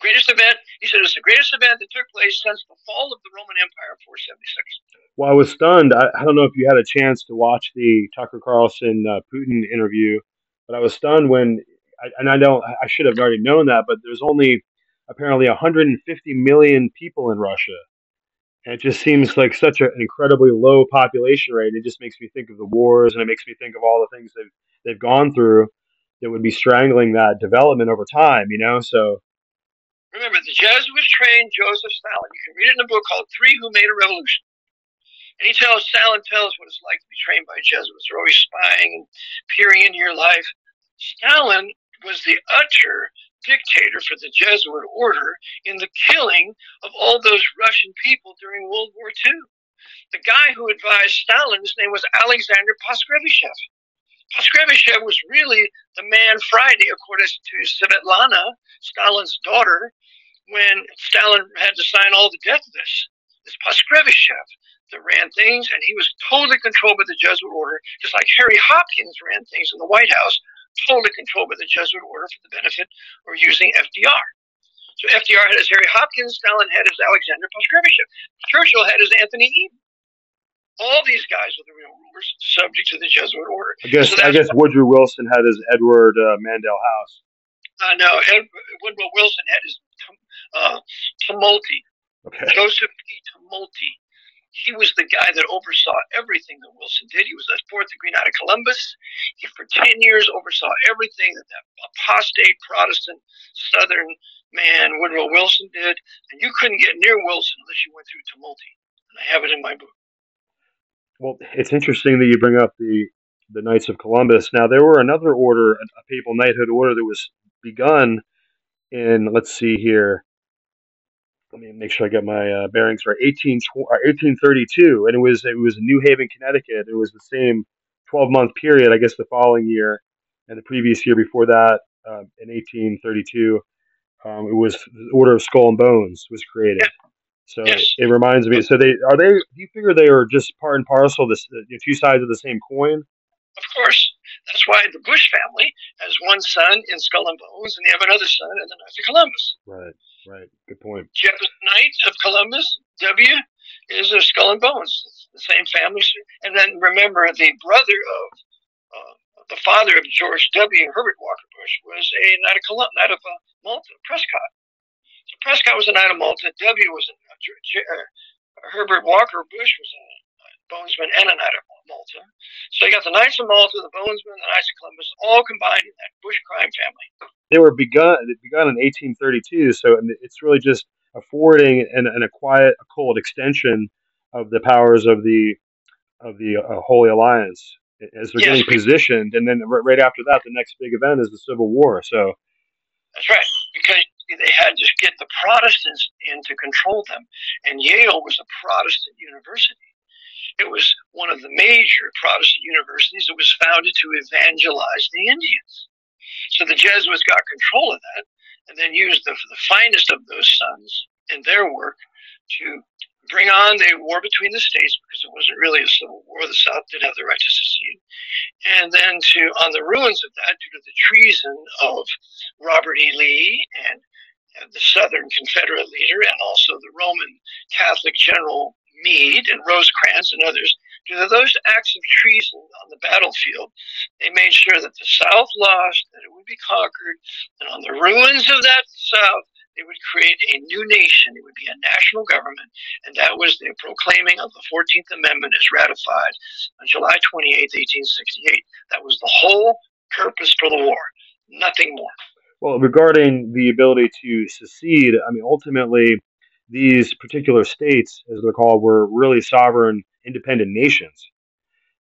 greatest event. He said it's the greatest event that took place since the fall of the Roman Empire 476. Well, I was stunned. I, I don't know if you had a chance to watch the Tucker Carlson uh, Putin interview, but I was stunned when, I, and I don't, I should have already known that, but there's only apparently 150 million people in Russia. And it just seems like such an incredibly low population rate. It just makes me think of the wars, and it makes me think of all the things they've they've gone through that would be strangling that development over time. You know, so remember the Jesuits trained Joseph Stalin. You can read it in a book called Three Who Made a Revolution. And he tells Stalin tells what it's like to be trained by Jesuits. They're always spying and peering into your life. Stalin was the utter dictator for the Jesuit order in the killing of all those Russian people during World War II. The guy who advised Stalin, his name was Alexander Poskrevishev. Poskrevishev was really the man Friday, according to Svetlana, Stalin's daughter, when Stalin had to sign all the death lists. It's Poskrevishev that ran things, and he was totally controlled by the Jesuit order, just like Harry Hopkins ran things in the White House totally controlled by the Jesuit order for the benefit of using FDR. So FDR had his Harry Hopkins, Stalin had his Alexander Poskrevishev, Churchill had his Anthony Eden. All these guys were the real rulers, subject to the Jesuit order. I guess so I guess Woodrow Wilson had his Edward uh, Mandell House. Uh, no, Ed, Woodrow Wilson had his uh, Tumulty. Okay. Joseph P. Tumulty he was the guy that oversaw everything that Wilson did. He was the fourth degree out of Columbus. He, for 10 years, oversaw everything that that apostate Protestant Southern man, Woodrow Wilson, did. And you couldn't get near Wilson unless you went through Tumulty. And I have it in my book. Well, it's interesting that you bring up the, the Knights of Columbus. Now, there were another order, a papal knighthood order that was begun in, let's see here, let me make sure I get my uh, bearings right. 18, 1832, uh, and it was it was New Haven, Connecticut. It was the same 12 month period, I guess, the following year, and the previous year before that, um, in 1832, um, it was the Order of Skull and Bones was created. So yes. it reminds me. So they are they? Do you figure they are just part and parcel, this the two sides of the same coin? Of course. That's why the Bush family has one son in Skull and Bones, and they have another son in the Knights of Columbus. Right. Right. Good point. Jefferson Knight of Columbus, W, is a skull and bones. The same family. And then remember, the brother of uh, the father of George W. Herbert Walker Bush was a Knight of, Columbus, Knight of uh, Malta, Prescott. So Prescott was a Knight of Malta. W was a uh, Herbert Walker Bush was a Bonesman and a Knight of Malta. So you got the Knights of Malta, the Bonesmen, the Knights of Columbus, all combined in that Bush crime family. They were begun. Begun in 1832. So it's really just affording and, and a quiet, a cold extension of the powers of the of the uh, Holy Alliance as they're yes. getting positioned. And then right after that, the next big event is the Civil War. So that's right, because they had to get the Protestants in to control them, and Yale was a Protestant university. It was one of the major Protestant universities that was founded to evangelize the Indians. So the Jesuits got control of that and then used the, the finest of those sons in their work to bring on the war between the states because it wasn't really a civil war. The South did have the right to secede. And then to, on the ruins of that, due to the treason of Robert E. Lee and, and the Southern Confederate leader and also the Roman Catholic general Meade and Rosecrans and others, due those acts of treason on the battlefield, they made sure that the South lost, that it would be conquered, and on the ruins of that South, they would create a new nation. It would be a national government, and that was the proclaiming of the 14th Amendment as ratified on July 28, 1868. That was the whole purpose for the war, nothing more. Well, regarding the ability to secede, I mean, ultimately, these particular states, as they're called, were really sovereign, independent nations.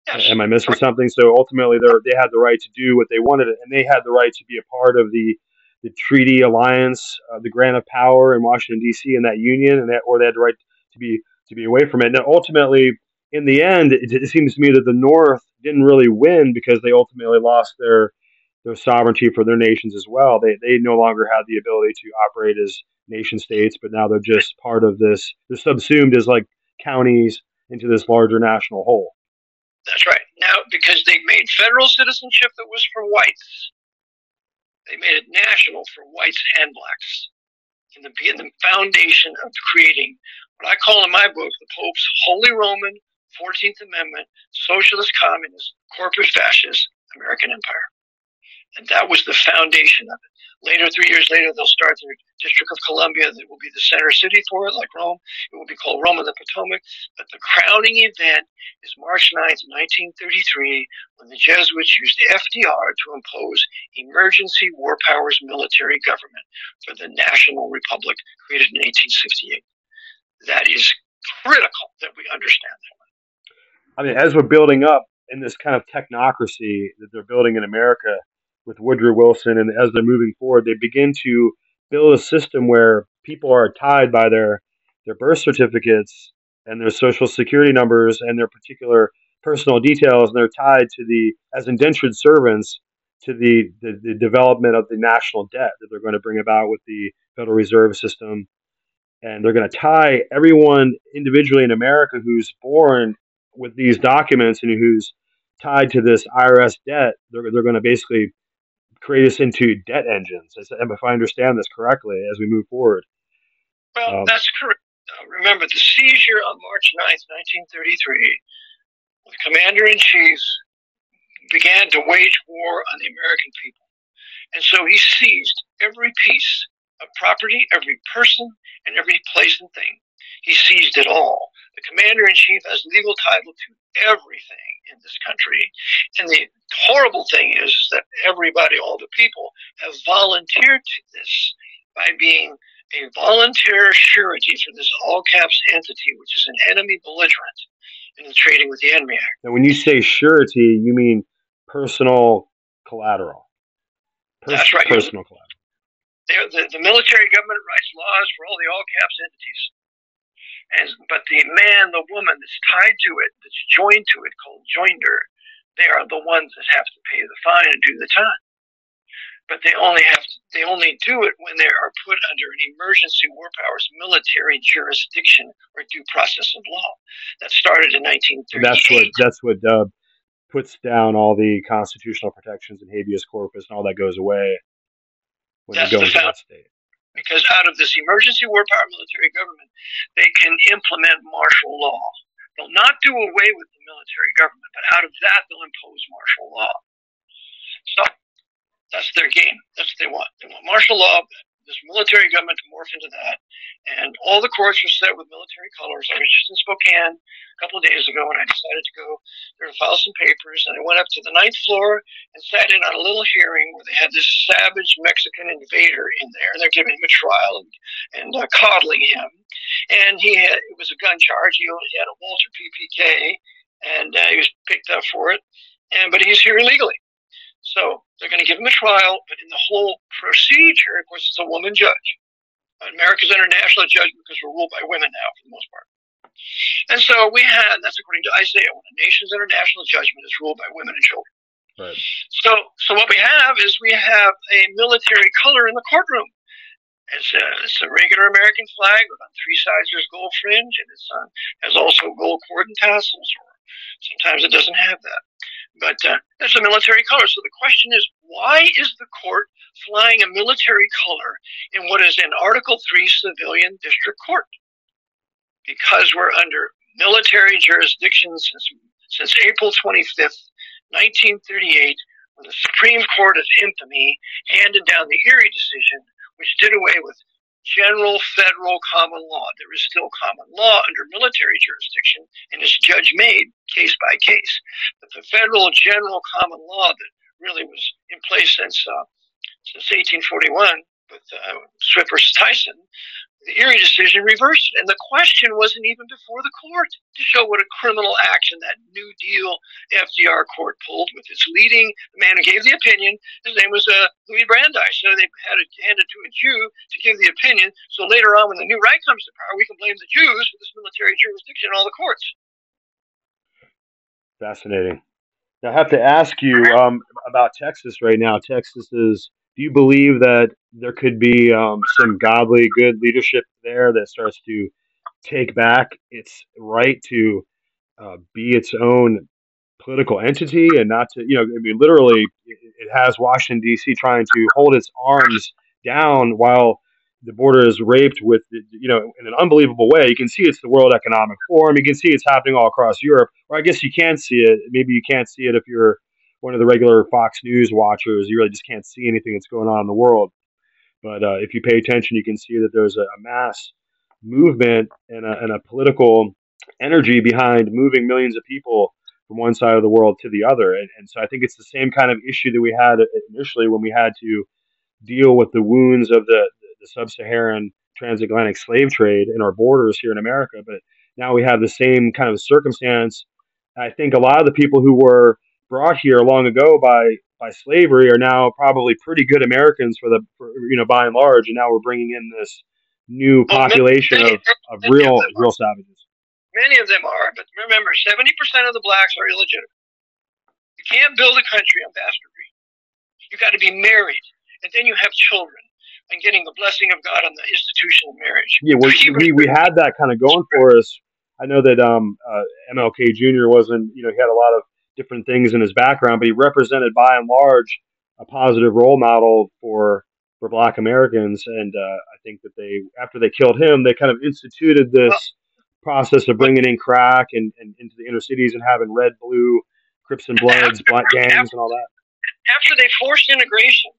Yes. Am I missing something? So ultimately, they they had the right to do what they wanted, and they had the right to be a part of the the treaty alliance, uh, the grant of power in Washington D.C. and that union, and that, or they had the right to be to be away from it. Now, ultimately, in the end, it, it seems to me that the North didn't really win because they ultimately lost their their sovereignty for their nations as well. They they no longer had the ability to operate as nation states, but now they're just part of this. They're subsumed as like counties into this larger national whole. That's right. Now, because they made federal citizenship that was for whites, they made it national for whites and blacks. In the, the foundation of creating what I call in my book the Pope's Holy Roman 14th Amendment Socialist Communist Corporate Fascist American Empire. And that was the foundation of it. Later, three years later, they'll start the District of Columbia that will be the center city for it, like Rome. It will be called Rome of the Potomac. But the crowning event is March 9th, 1933, when the Jesuits used FDR to impose emergency war powers military government for the National Republic created in 1868. That is critical that we understand that. I mean, as we're building up in this kind of technocracy that they're building in America, with Woodrow Wilson, and as they're moving forward, they begin to build a system where people are tied by their their birth certificates and their social security numbers and their particular personal details, and they're tied to the as indentured servants to the, the, the development of the national debt that they're going to bring about with the Federal Reserve System. And they're going to tie everyone individually in America who's born with these documents and who's tied to this IRS debt. They're, they're going to basically create us into debt engines, if I understand this correctly, as we move forward. Well, um, that's correct. Remember, the seizure on March 9th, 1933, the commander in chief began to wage war on the American people. And so he seized every piece of property, every person, and every place and thing. He seized it all. The commander in chief has legal title to everything in this country. And the horrible thing is that everybody, all the people, have volunteered to this by being a volunteer surety for this all caps entity, which is an enemy belligerent in the Trading with the Enemy Act. Now, when you say surety, you mean personal collateral. Pers- That's right. Personal collateral. The, the military government writes laws for all the all caps entities. And, but the man, the woman that's tied to it, that's joined to it, called joinder, they are the ones that have to pay the fine and do the time. But they only have to, they only do it when they are put under an emergency war powers military jurisdiction or due process of law. That started in 1938. That's what that's what uh, puts down all the constitutional protections and habeas corpus and all that goes away when that's you go into that state because out of this emergency war power military government, they can implement martial law. They'll not do away with the military government, but out of that, they'll impose martial law. So that's their game. That's what they want. They want martial law, this military government to morph into that. And all the courts were set with military colors. I was just in Spokane a couple of days ago and I decided to go there to file some papers. And I went up to the ninth floor and sat in on a little hearing where they had this savage Mexican invader in there. And they're giving him a trial and, and uh, coddling him. And he had, it was a gun charge. He, he had a Walther PPK and uh, he was picked up for it. And, but he's here illegally. So they're going to give him a trial, but in the whole procedure, of course, it's a woman judge. America's international judgment because we're ruled by women now for the most part. And so we had, that's according to Isaiah, when a nation's international judgment is ruled by women and children. Right. So, so what we have is we have a military color in the courtroom. It's a, it's a regular American flag with on three sides there's gold fringe, and it's on, has also gold cord and tassels. Or sometimes it doesn't have that. But uh, that's a military color. So the question is, why is the court flying a military color in what is an Article 3 civilian district court? Because we're under military jurisdiction since, since April 25th, 1938, when the Supreme Court of Infamy handed down the Erie decision, which did away with general federal common law. There is still common law under military jurisdiction, and it's judge made case by case. But the federal general common law that really was in place since uh, since 1841 with uh, Swift versus Tyson the Erie decision reversed it. And the question wasn't even before the court to show what a criminal action that New Deal FDR court pulled with its leading, the man who gave the opinion, his name was uh, Louis Brandeis. So they had it to a Jew to give the opinion. So later on, when the new right comes to power, we can blame the Jews for this military jurisdiction in all the courts. Fascinating. Now, I have to ask you um, about Texas right now. Texas is do you believe that there could be um, some godly good leadership there that starts to take back its right to uh, be its own political entity and not to, you know, I mean, literally, it has Washington, D.C. trying to hold its arms down while the border is raped with, you know, in an unbelievable way. You can see it's the World Economic Forum. You can see it's happening all across Europe. Or I guess you can see it. Maybe you can't see it if you're one of the regular Fox News watchers, you really just can't see anything that's going on in the world. But uh, if you pay attention, you can see that there's a, a mass movement and a, and a political energy behind moving millions of people from one side of the world to the other. And, and, so I think it's the same kind of issue that we had initially when we had to deal with the wounds of the, the sub-Saharan transatlantic slave trade in our borders here in America. But now we have the same kind of circumstance. I think a lot of the people who were brought here long ago by by slavery are now probably pretty good Americans for the for, you know by and large, and now we're bringing in this new population well, many, of, of real of real savages. Many of them are, but remember, seventy percent of the blacks are illegitimate. You can't build a country on bastardry. You got to be married, and then you have children, and getting the blessing of God on the institution of marriage. Yeah, well, we we had that kind of going for us. I know that um, uh, MLK Jr. wasn't, you know, he had a lot of different things in his background, but he represented by and large a positive role model for for Black Americans. And uh, I think that they, after they killed him, they kind of instituted this process of bringing in crack and, and into the inner cities and having red, blue, Crips and Bloods, black gangs, and all that. After they forced integration,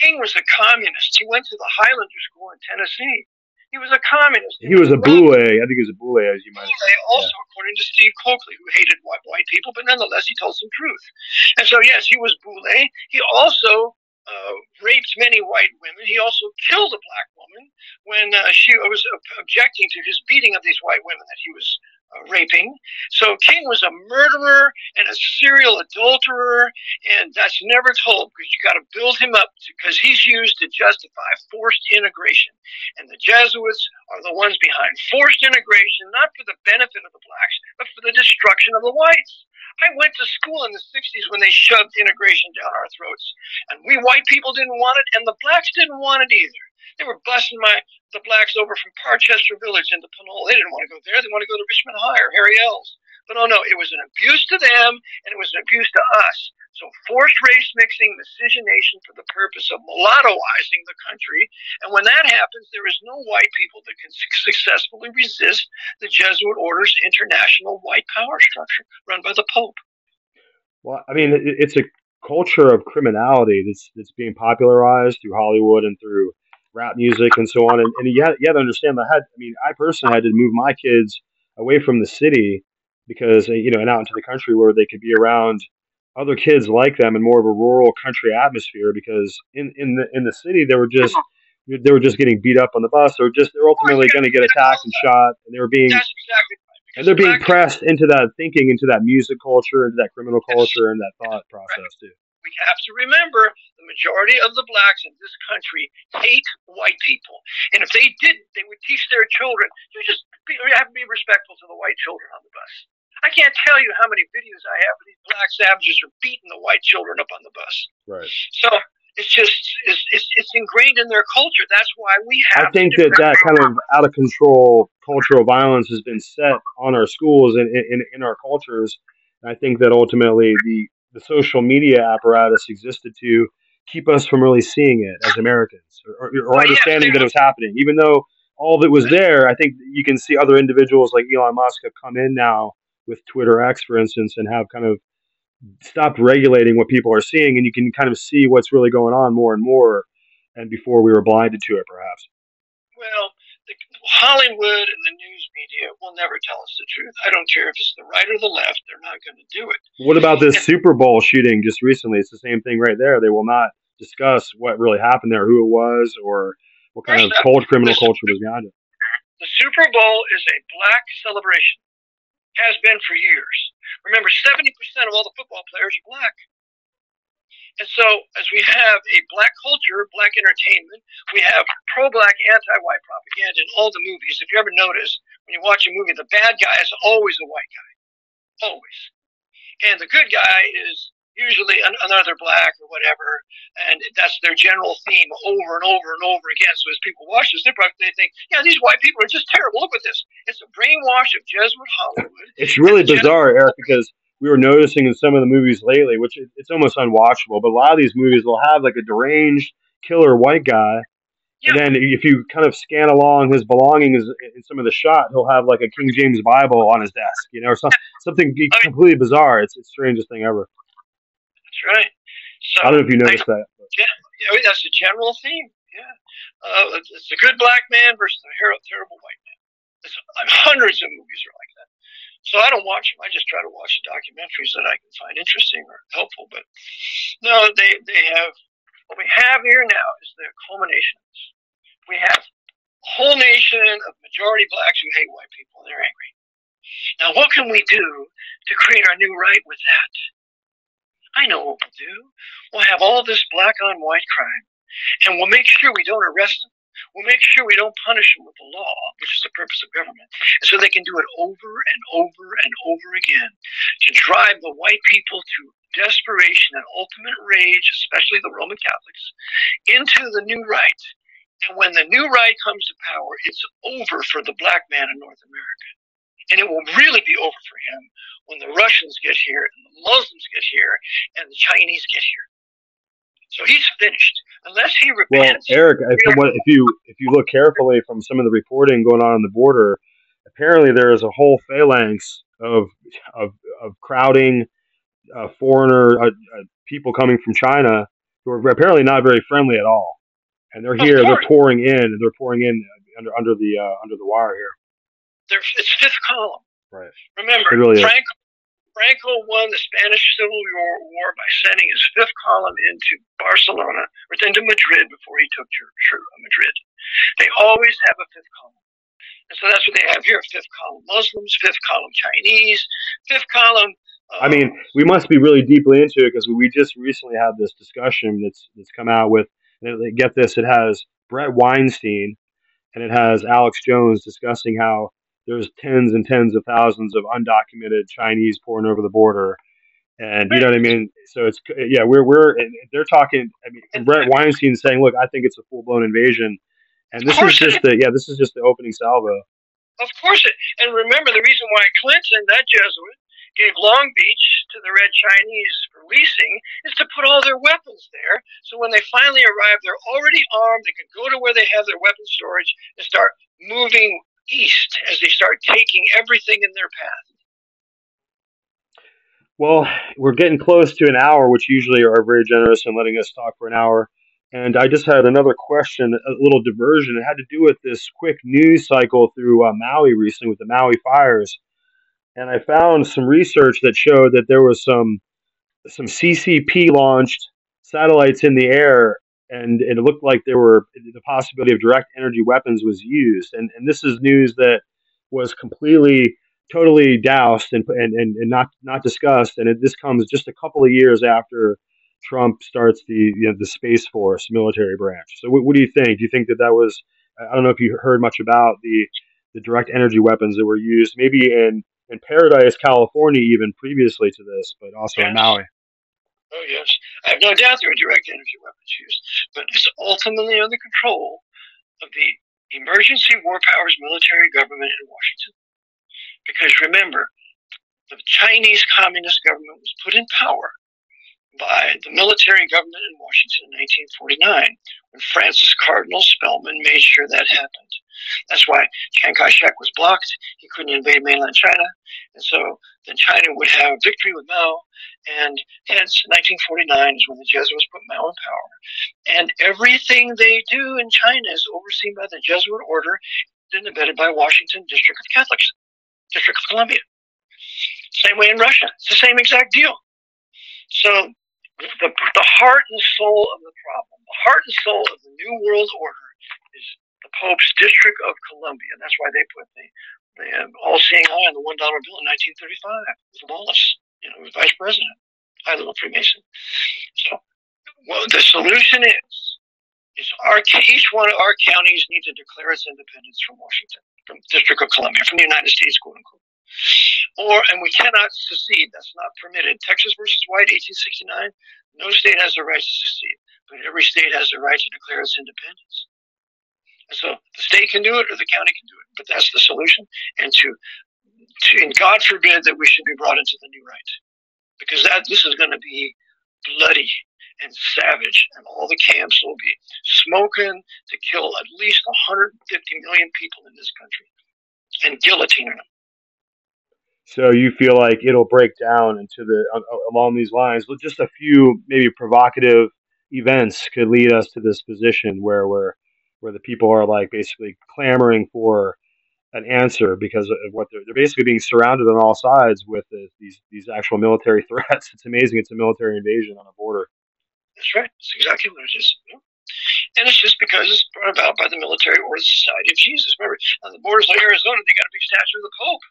King was a communist. He went to the Highlander School in Tennessee. He was a communist. He, he was, was, a boule. I think he was a boule, as you might. Boule, also yeah. according to Steve Cokely, who hated white, white people, but nonetheless he told some truth. And so, yes, he was boule. He also uh, raped many white women. He also killed a black woman when uh, she was objecting to his beating of these white women that he was raping. So King was a murderer and a serial adulterer, and that's never told because you got to build him up because he's used to justify forced integration. And the Jesuits are the ones behind forced integration, not for the benefit of the blacks, but for the destruction of the whites. I went to school in the 60s when they shoved integration down our throats. And we white people didn't want it, and the blacks didn't want it either. They were busing my the blacks over from Parchester Village into Pinole. They didn't want to go there. They want to go to Richmond High or Harry Ells. But oh no, it was an abuse to them and it was an abuse to us. So forced race mixing, miscegenation for the purpose of mulattoizing the country. And when that happens, there is no white people that can successfully resist the Jesuit order's international white power structure run by the Pope. Well, I mean, it's a culture of criminality that's, that's being popularized through Hollywood and through rap music and so on. And, and you, had, you had to understand that I had, I mean, I personally had to move my kids away from the city because, uh, you know, and out into the country where they could be around other kids like them in more of a rural country atmosphere because in, in the, in the city, they were just, they were just getting beat up on the bus. Or just, they're ultimately going to get attacked and shot and they were being, and they're being pressed into that thinking, into that music culture, into that criminal culture and that thought process too we have to remember the majority of the blacks in this country hate white people. And if they didn't, they would teach their children, you just be, you have to be respectful to the white children on the bus. I can't tell you how many videos I have of these black savages are beating the white children up on the bus. Right. So it's just it's, it's, it's ingrained in their culture. That's why we have. I think that that kind of out of control cultural violence has been set on our schools and in, in, in our cultures. I think that ultimately the the social media apparatus existed to keep us from really seeing it as Americans or, or, or understanding that it was happening. Even though all that was there, I think you can see other individuals like Elon Musk have come in now with Twitter X, for instance, and have kind of stopped regulating what people are seeing, and you can kind of see what's really going on more and more. And before we were blinded to it, perhaps. Well, Hollywood and the news media will never tell us the truth. I don't care if it's the right or the left; they're not going to do it. What about this and, Super Bowl shooting just recently? It's the same thing right there. They will not discuss what really happened there, who it was, or what kind of cold criminal culture was behind it. The Super Bowl is a black celebration. Has been for years. Remember, seventy percent of all the football players are black. And so, as we have a black culture, black entertainment, we have pro black, anti white propaganda in all the movies. If you ever notice, when you watch a movie, the bad guy is always a white guy. Always. And the good guy is usually another black or whatever. And that's their general theme over and over and over again. So, as people watch this, they probably they think, yeah, these white people are just terrible. Look at this. It's a brainwash of Jesuit Hollywood. It's really bizarre, Eric, because we were noticing in some of the movies lately, which it's almost unwatchable, but a lot of these movies will have like a deranged killer white guy. Yeah. And then if you kind of scan along his belongings in some of the shot, he'll have like a King James Bible on his desk, you know, or some, something completely bizarre. It's the strangest thing ever. That's right. So I don't know if you noticed I, that. Yeah, yeah, that's a general theme. Yeah, uh, it's a good black man versus a terrible white man. It's, hundreds of movies are like. So I don't watch them. I just try to watch the documentaries that I can find interesting or helpful. But no, they they have what we have here now is the culmination. We have a whole nation of majority blacks who hate white people. They're angry. Now, what can we do to create our new right with that? I know what we'll do. We'll have all this black on white crime, and we'll make sure we don't arrest them We'll make sure we don't punish them with the law, which is the purpose of government, so they can do it over and over and over again to drive the white people to desperation and ultimate rage, especially the Roman Catholics, into the new right. And when the new right comes to power, it's over for the black man in North America. And it will really be over for him when the Russians get here, and the Muslims get here, and the Chinese get here. So he's finished unless he repents. Well, Eric, if, what, if you if you look carefully from some of the reporting going on on the border, apparently there is a whole phalanx of of, of crowding uh, foreigner uh, uh, people coming from China who are apparently not very friendly at all, and they're here. They're pouring in. They're pouring in under under the uh, under the wire here. They're, it's fifth column. Right. Remember, really Franco Franco won the Spanish Civil War by sending his fifth column into Barcelona or into Madrid before he took Madrid. They always have a fifth column. And so that's what they have here fifth column Muslims, fifth column Chinese, fifth column. Uh, I mean, we must be really deeply into it because we just recently had this discussion that's, that's come out with, get this, it has Bret Weinstein and it has Alex Jones discussing how there's tens and tens of thousands of undocumented Chinese pouring over the border. And you know what I mean? So it's yeah, we're we're they're talking. I mean, and Bret Weinstein saying, "Look, I think it's a full blown invasion," and this is just the yeah, this is just the opening salvo. Of course, it, and remember the reason why Clinton, that Jesuit, gave Long Beach to the Red Chinese for leasing is to put all their weapons there. So when they finally arrive, they're already armed. They can go to where they have their weapon storage and start moving east as they start taking everything in their path. Well, we're getting close to an hour, which usually are very generous in letting us talk for an hour. And I just had another question, a little diversion. It had to do with this quick news cycle through uh, Maui recently with the Maui fires. And I found some research that showed that there was some some CCP launched satellites in the air and it looked like there were the possibility of direct energy weapons was used. And, and this is news that was completely, totally doused and, and, and, not, not discussed. And it, this comes just a couple of years after Trump starts the, you know, the Space Force military branch. So what, what do you think? Do you think that that was, I don't know if you heard much about the, the direct energy weapons that were used, maybe in, in Paradise, California, even previously to this, but also yes. in Maui. Oh, yes. I have no doubt there are direct energy weapons used, but it's ultimately under control of the emergency war powers military government in Washington. Because remember, the Chinese Communist government was put in power by the military government in Washington in 1949 when Francis Cardinal Spellman made sure that happened. That's why Chiang Kai shek was blocked. He couldn't invade mainland China. And so then China would have victory with Mao. And hence, 1949 is when the Jesuits put Mao in power. And everything they do in China is overseen by the Jesuit order and abetted by Washington District of Catholics, District of Columbia. Same way in Russia. It's the same exact deal. So the, the heart and soul of the problem, the heart and soul of the New World Order is the Pope's District of Columbia. That's why they put the, the um, all-seeing eye on the one dollar bill in 1935 with Wallace, you know, vice president, high little Freemason. So, well, the solution is is our each one of our counties needs to declare its independence from Washington, from District of Columbia, from the United States, quote unquote. Or and we cannot secede. That's not permitted. Texas versus White, 1869. No state has the right to secede, but every state has the right to declare its independence. So the state can do it or the county can do it, but that's the solution. And to, to and God forbid that we should be brought into the new right, because that this is going to be bloody and savage, and all the camps will be smoking to kill at least 150 million people in this country and guillotining them. So you feel like it'll break down into the uh, uh, along these lines. But just a few maybe provocative events could lead us to this position where we're where the people are like basically clamoring for an answer because of what they're, they're basically being surrounded on all sides with the, these these actual military <laughs> threats. It's amazing. It's a military invasion on a border. That's right. That's exactly what it is. And it's just because it's brought about by the military or the Society of Jesus. Remember, on the borders of Arizona, they got a big statue of the Pope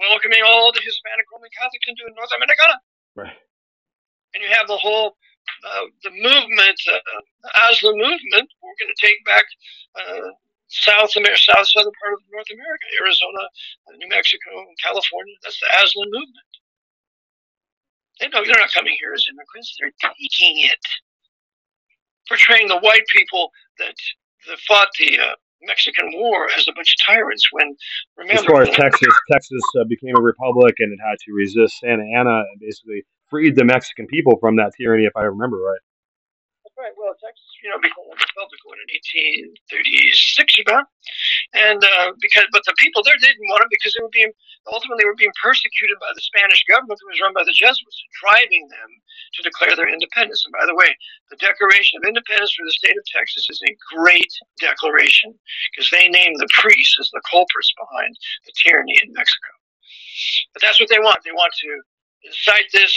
welcoming all the Hispanic Roman Catholics into North America. Right. And you have the whole uh, the movement, uh, the Aztlan movement. Going to take back uh, South America, South southern part of North America, Arizona, uh, New Mexico, California. That's the Aztlan movement. They know they're not coming here as immigrants; they're taking it portraying the white people that, that fought the uh, Mexican War as a bunch of tyrants. When remember, as far as Texas, Texas uh, became a republic and it had to resist Santa Anna and basically freed the Mexican people from that tyranny, if I remember right. Right. Well, Texas, you know, became a republic in 1836 about, and uh, because but the people there didn't want it because they were being ultimately were being persecuted by the Spanish government that was run by the Jesuits, driving them to declare their independence. And by the way, the Declaration of Independence for the state of Texas is a great declaration because they name the priests as the culprits behind the tyranny in Mexico. But that's what they want. They want to incite this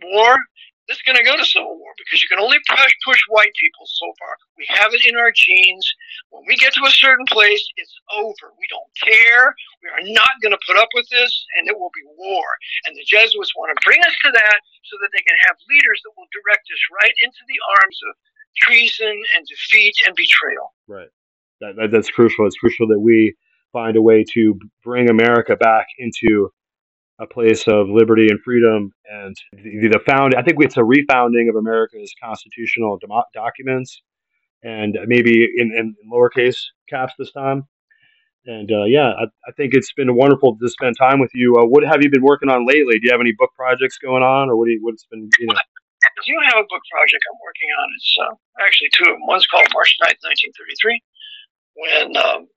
war it's going to go to civil war because you can only push, push white people so far. We have it in our genes. When we get to a certain place, it's over. We don't care. We are not going to put up with this, and it will be war. And the Jesuits want to bring us to that so that they can have leaders that will direct us right into the arms of treason and defeat and betrayal. Right. That, that, that's crucial. It's crucial that we find a way to bring America back into a place of liberty and freedom and the, the found i think it's a refounding of america's constitutional do- documents and maybe in, in, lowercase caps this time and uh, yeah I, I, think it's been wonderful to spend time with you uh, what have you been working on lately do you have any book projects going on or what do you, what's been you know I do have a book project I'm working on. It's uh, actually two of them. One's called March 9th, 1933, when um,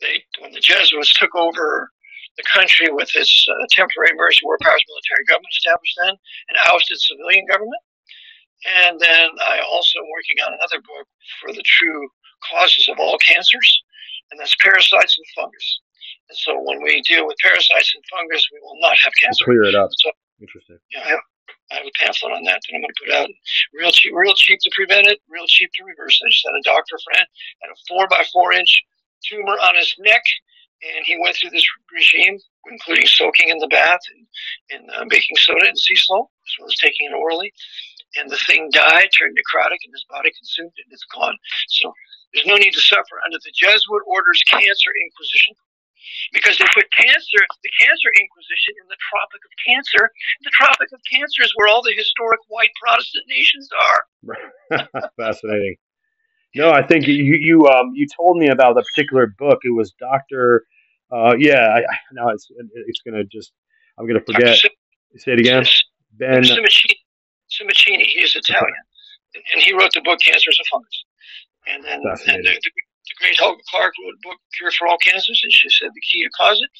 they when the Jesuits took over the country with its uh, temporary emergency war powers military government established then and ousted civilian government. And then I also am working on another book for the true causes of all cancers, and that's parasites and fungus. And so when we deal with parasites and fungus, we will not have cancer. Clear it up. So, Interesting. Yeah, I have, I have a pamphlet on that that I'm going to put out. Real cheap, real cheap to prevent it, real cheap to reverse it. I just had a doctor friend had a four by four inch tumor on his neck and he went through this regime, including soaking in the bath and, and uh, baking soda and sea salt, as well as taking it orally. And the thing died, turned necrotic, and his body consumed it, and it's gone. So there's no need to suffer under the Jesuit orders cancer inquisition. Because they put cancer, the cancer inquisition, in the Tropic of Cancer. The Tropic of Cancer is where all the historic white Protestant nations are. <laughs> Fascinating. No, I think you you um you told me about a particular book. It was Doctor. Uh, yeah, I, I now it's it's gonna just I'm gonna forget. Say it again. Ben Simoncini. He's Italian, and he wrote the book "Cancer is a Fungus." And then and the, the, the great Hulda Clark wrote a book "Cure for All Cancers," and she said the key to cause it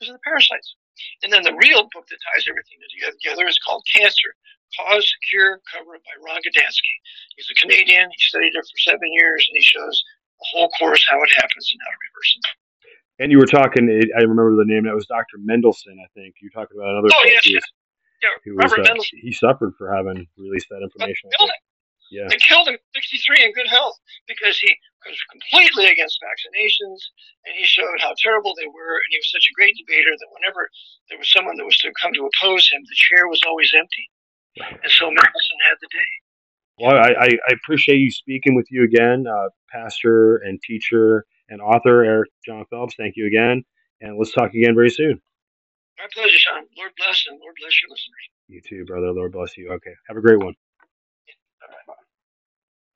it is the parasites. And then the real book that ties everything together is called Cancer Cause, Cure, Cover by Ron Gdanski. He's a Canadian. He studied it for seven years, and he shows the whole course how it happens and how to reverse it. And you were talking, I remember the name, that was Dr. Mendelsohn, I think. You talked about another. Oh, yes. Yeah, Robert was, uh. He suffered for having released that information. Yeah. They killed him at 63 in good health because he was completely against vaccinations and he showed how terrible they were. And he was such a great debater that whenever there was someone that was to come to oppose him, the chair was always empty. And so Madison had the day. Well, I, I appreciate you speaking with you again, uh, pastor and teacher and author Eric Jon Phelps. Thank you again. And let's talk again very soon. My pleasure, Sean. Lord bless and Lord bless your listeners. You too, brother. Lord bless you. Okay. Have a great one.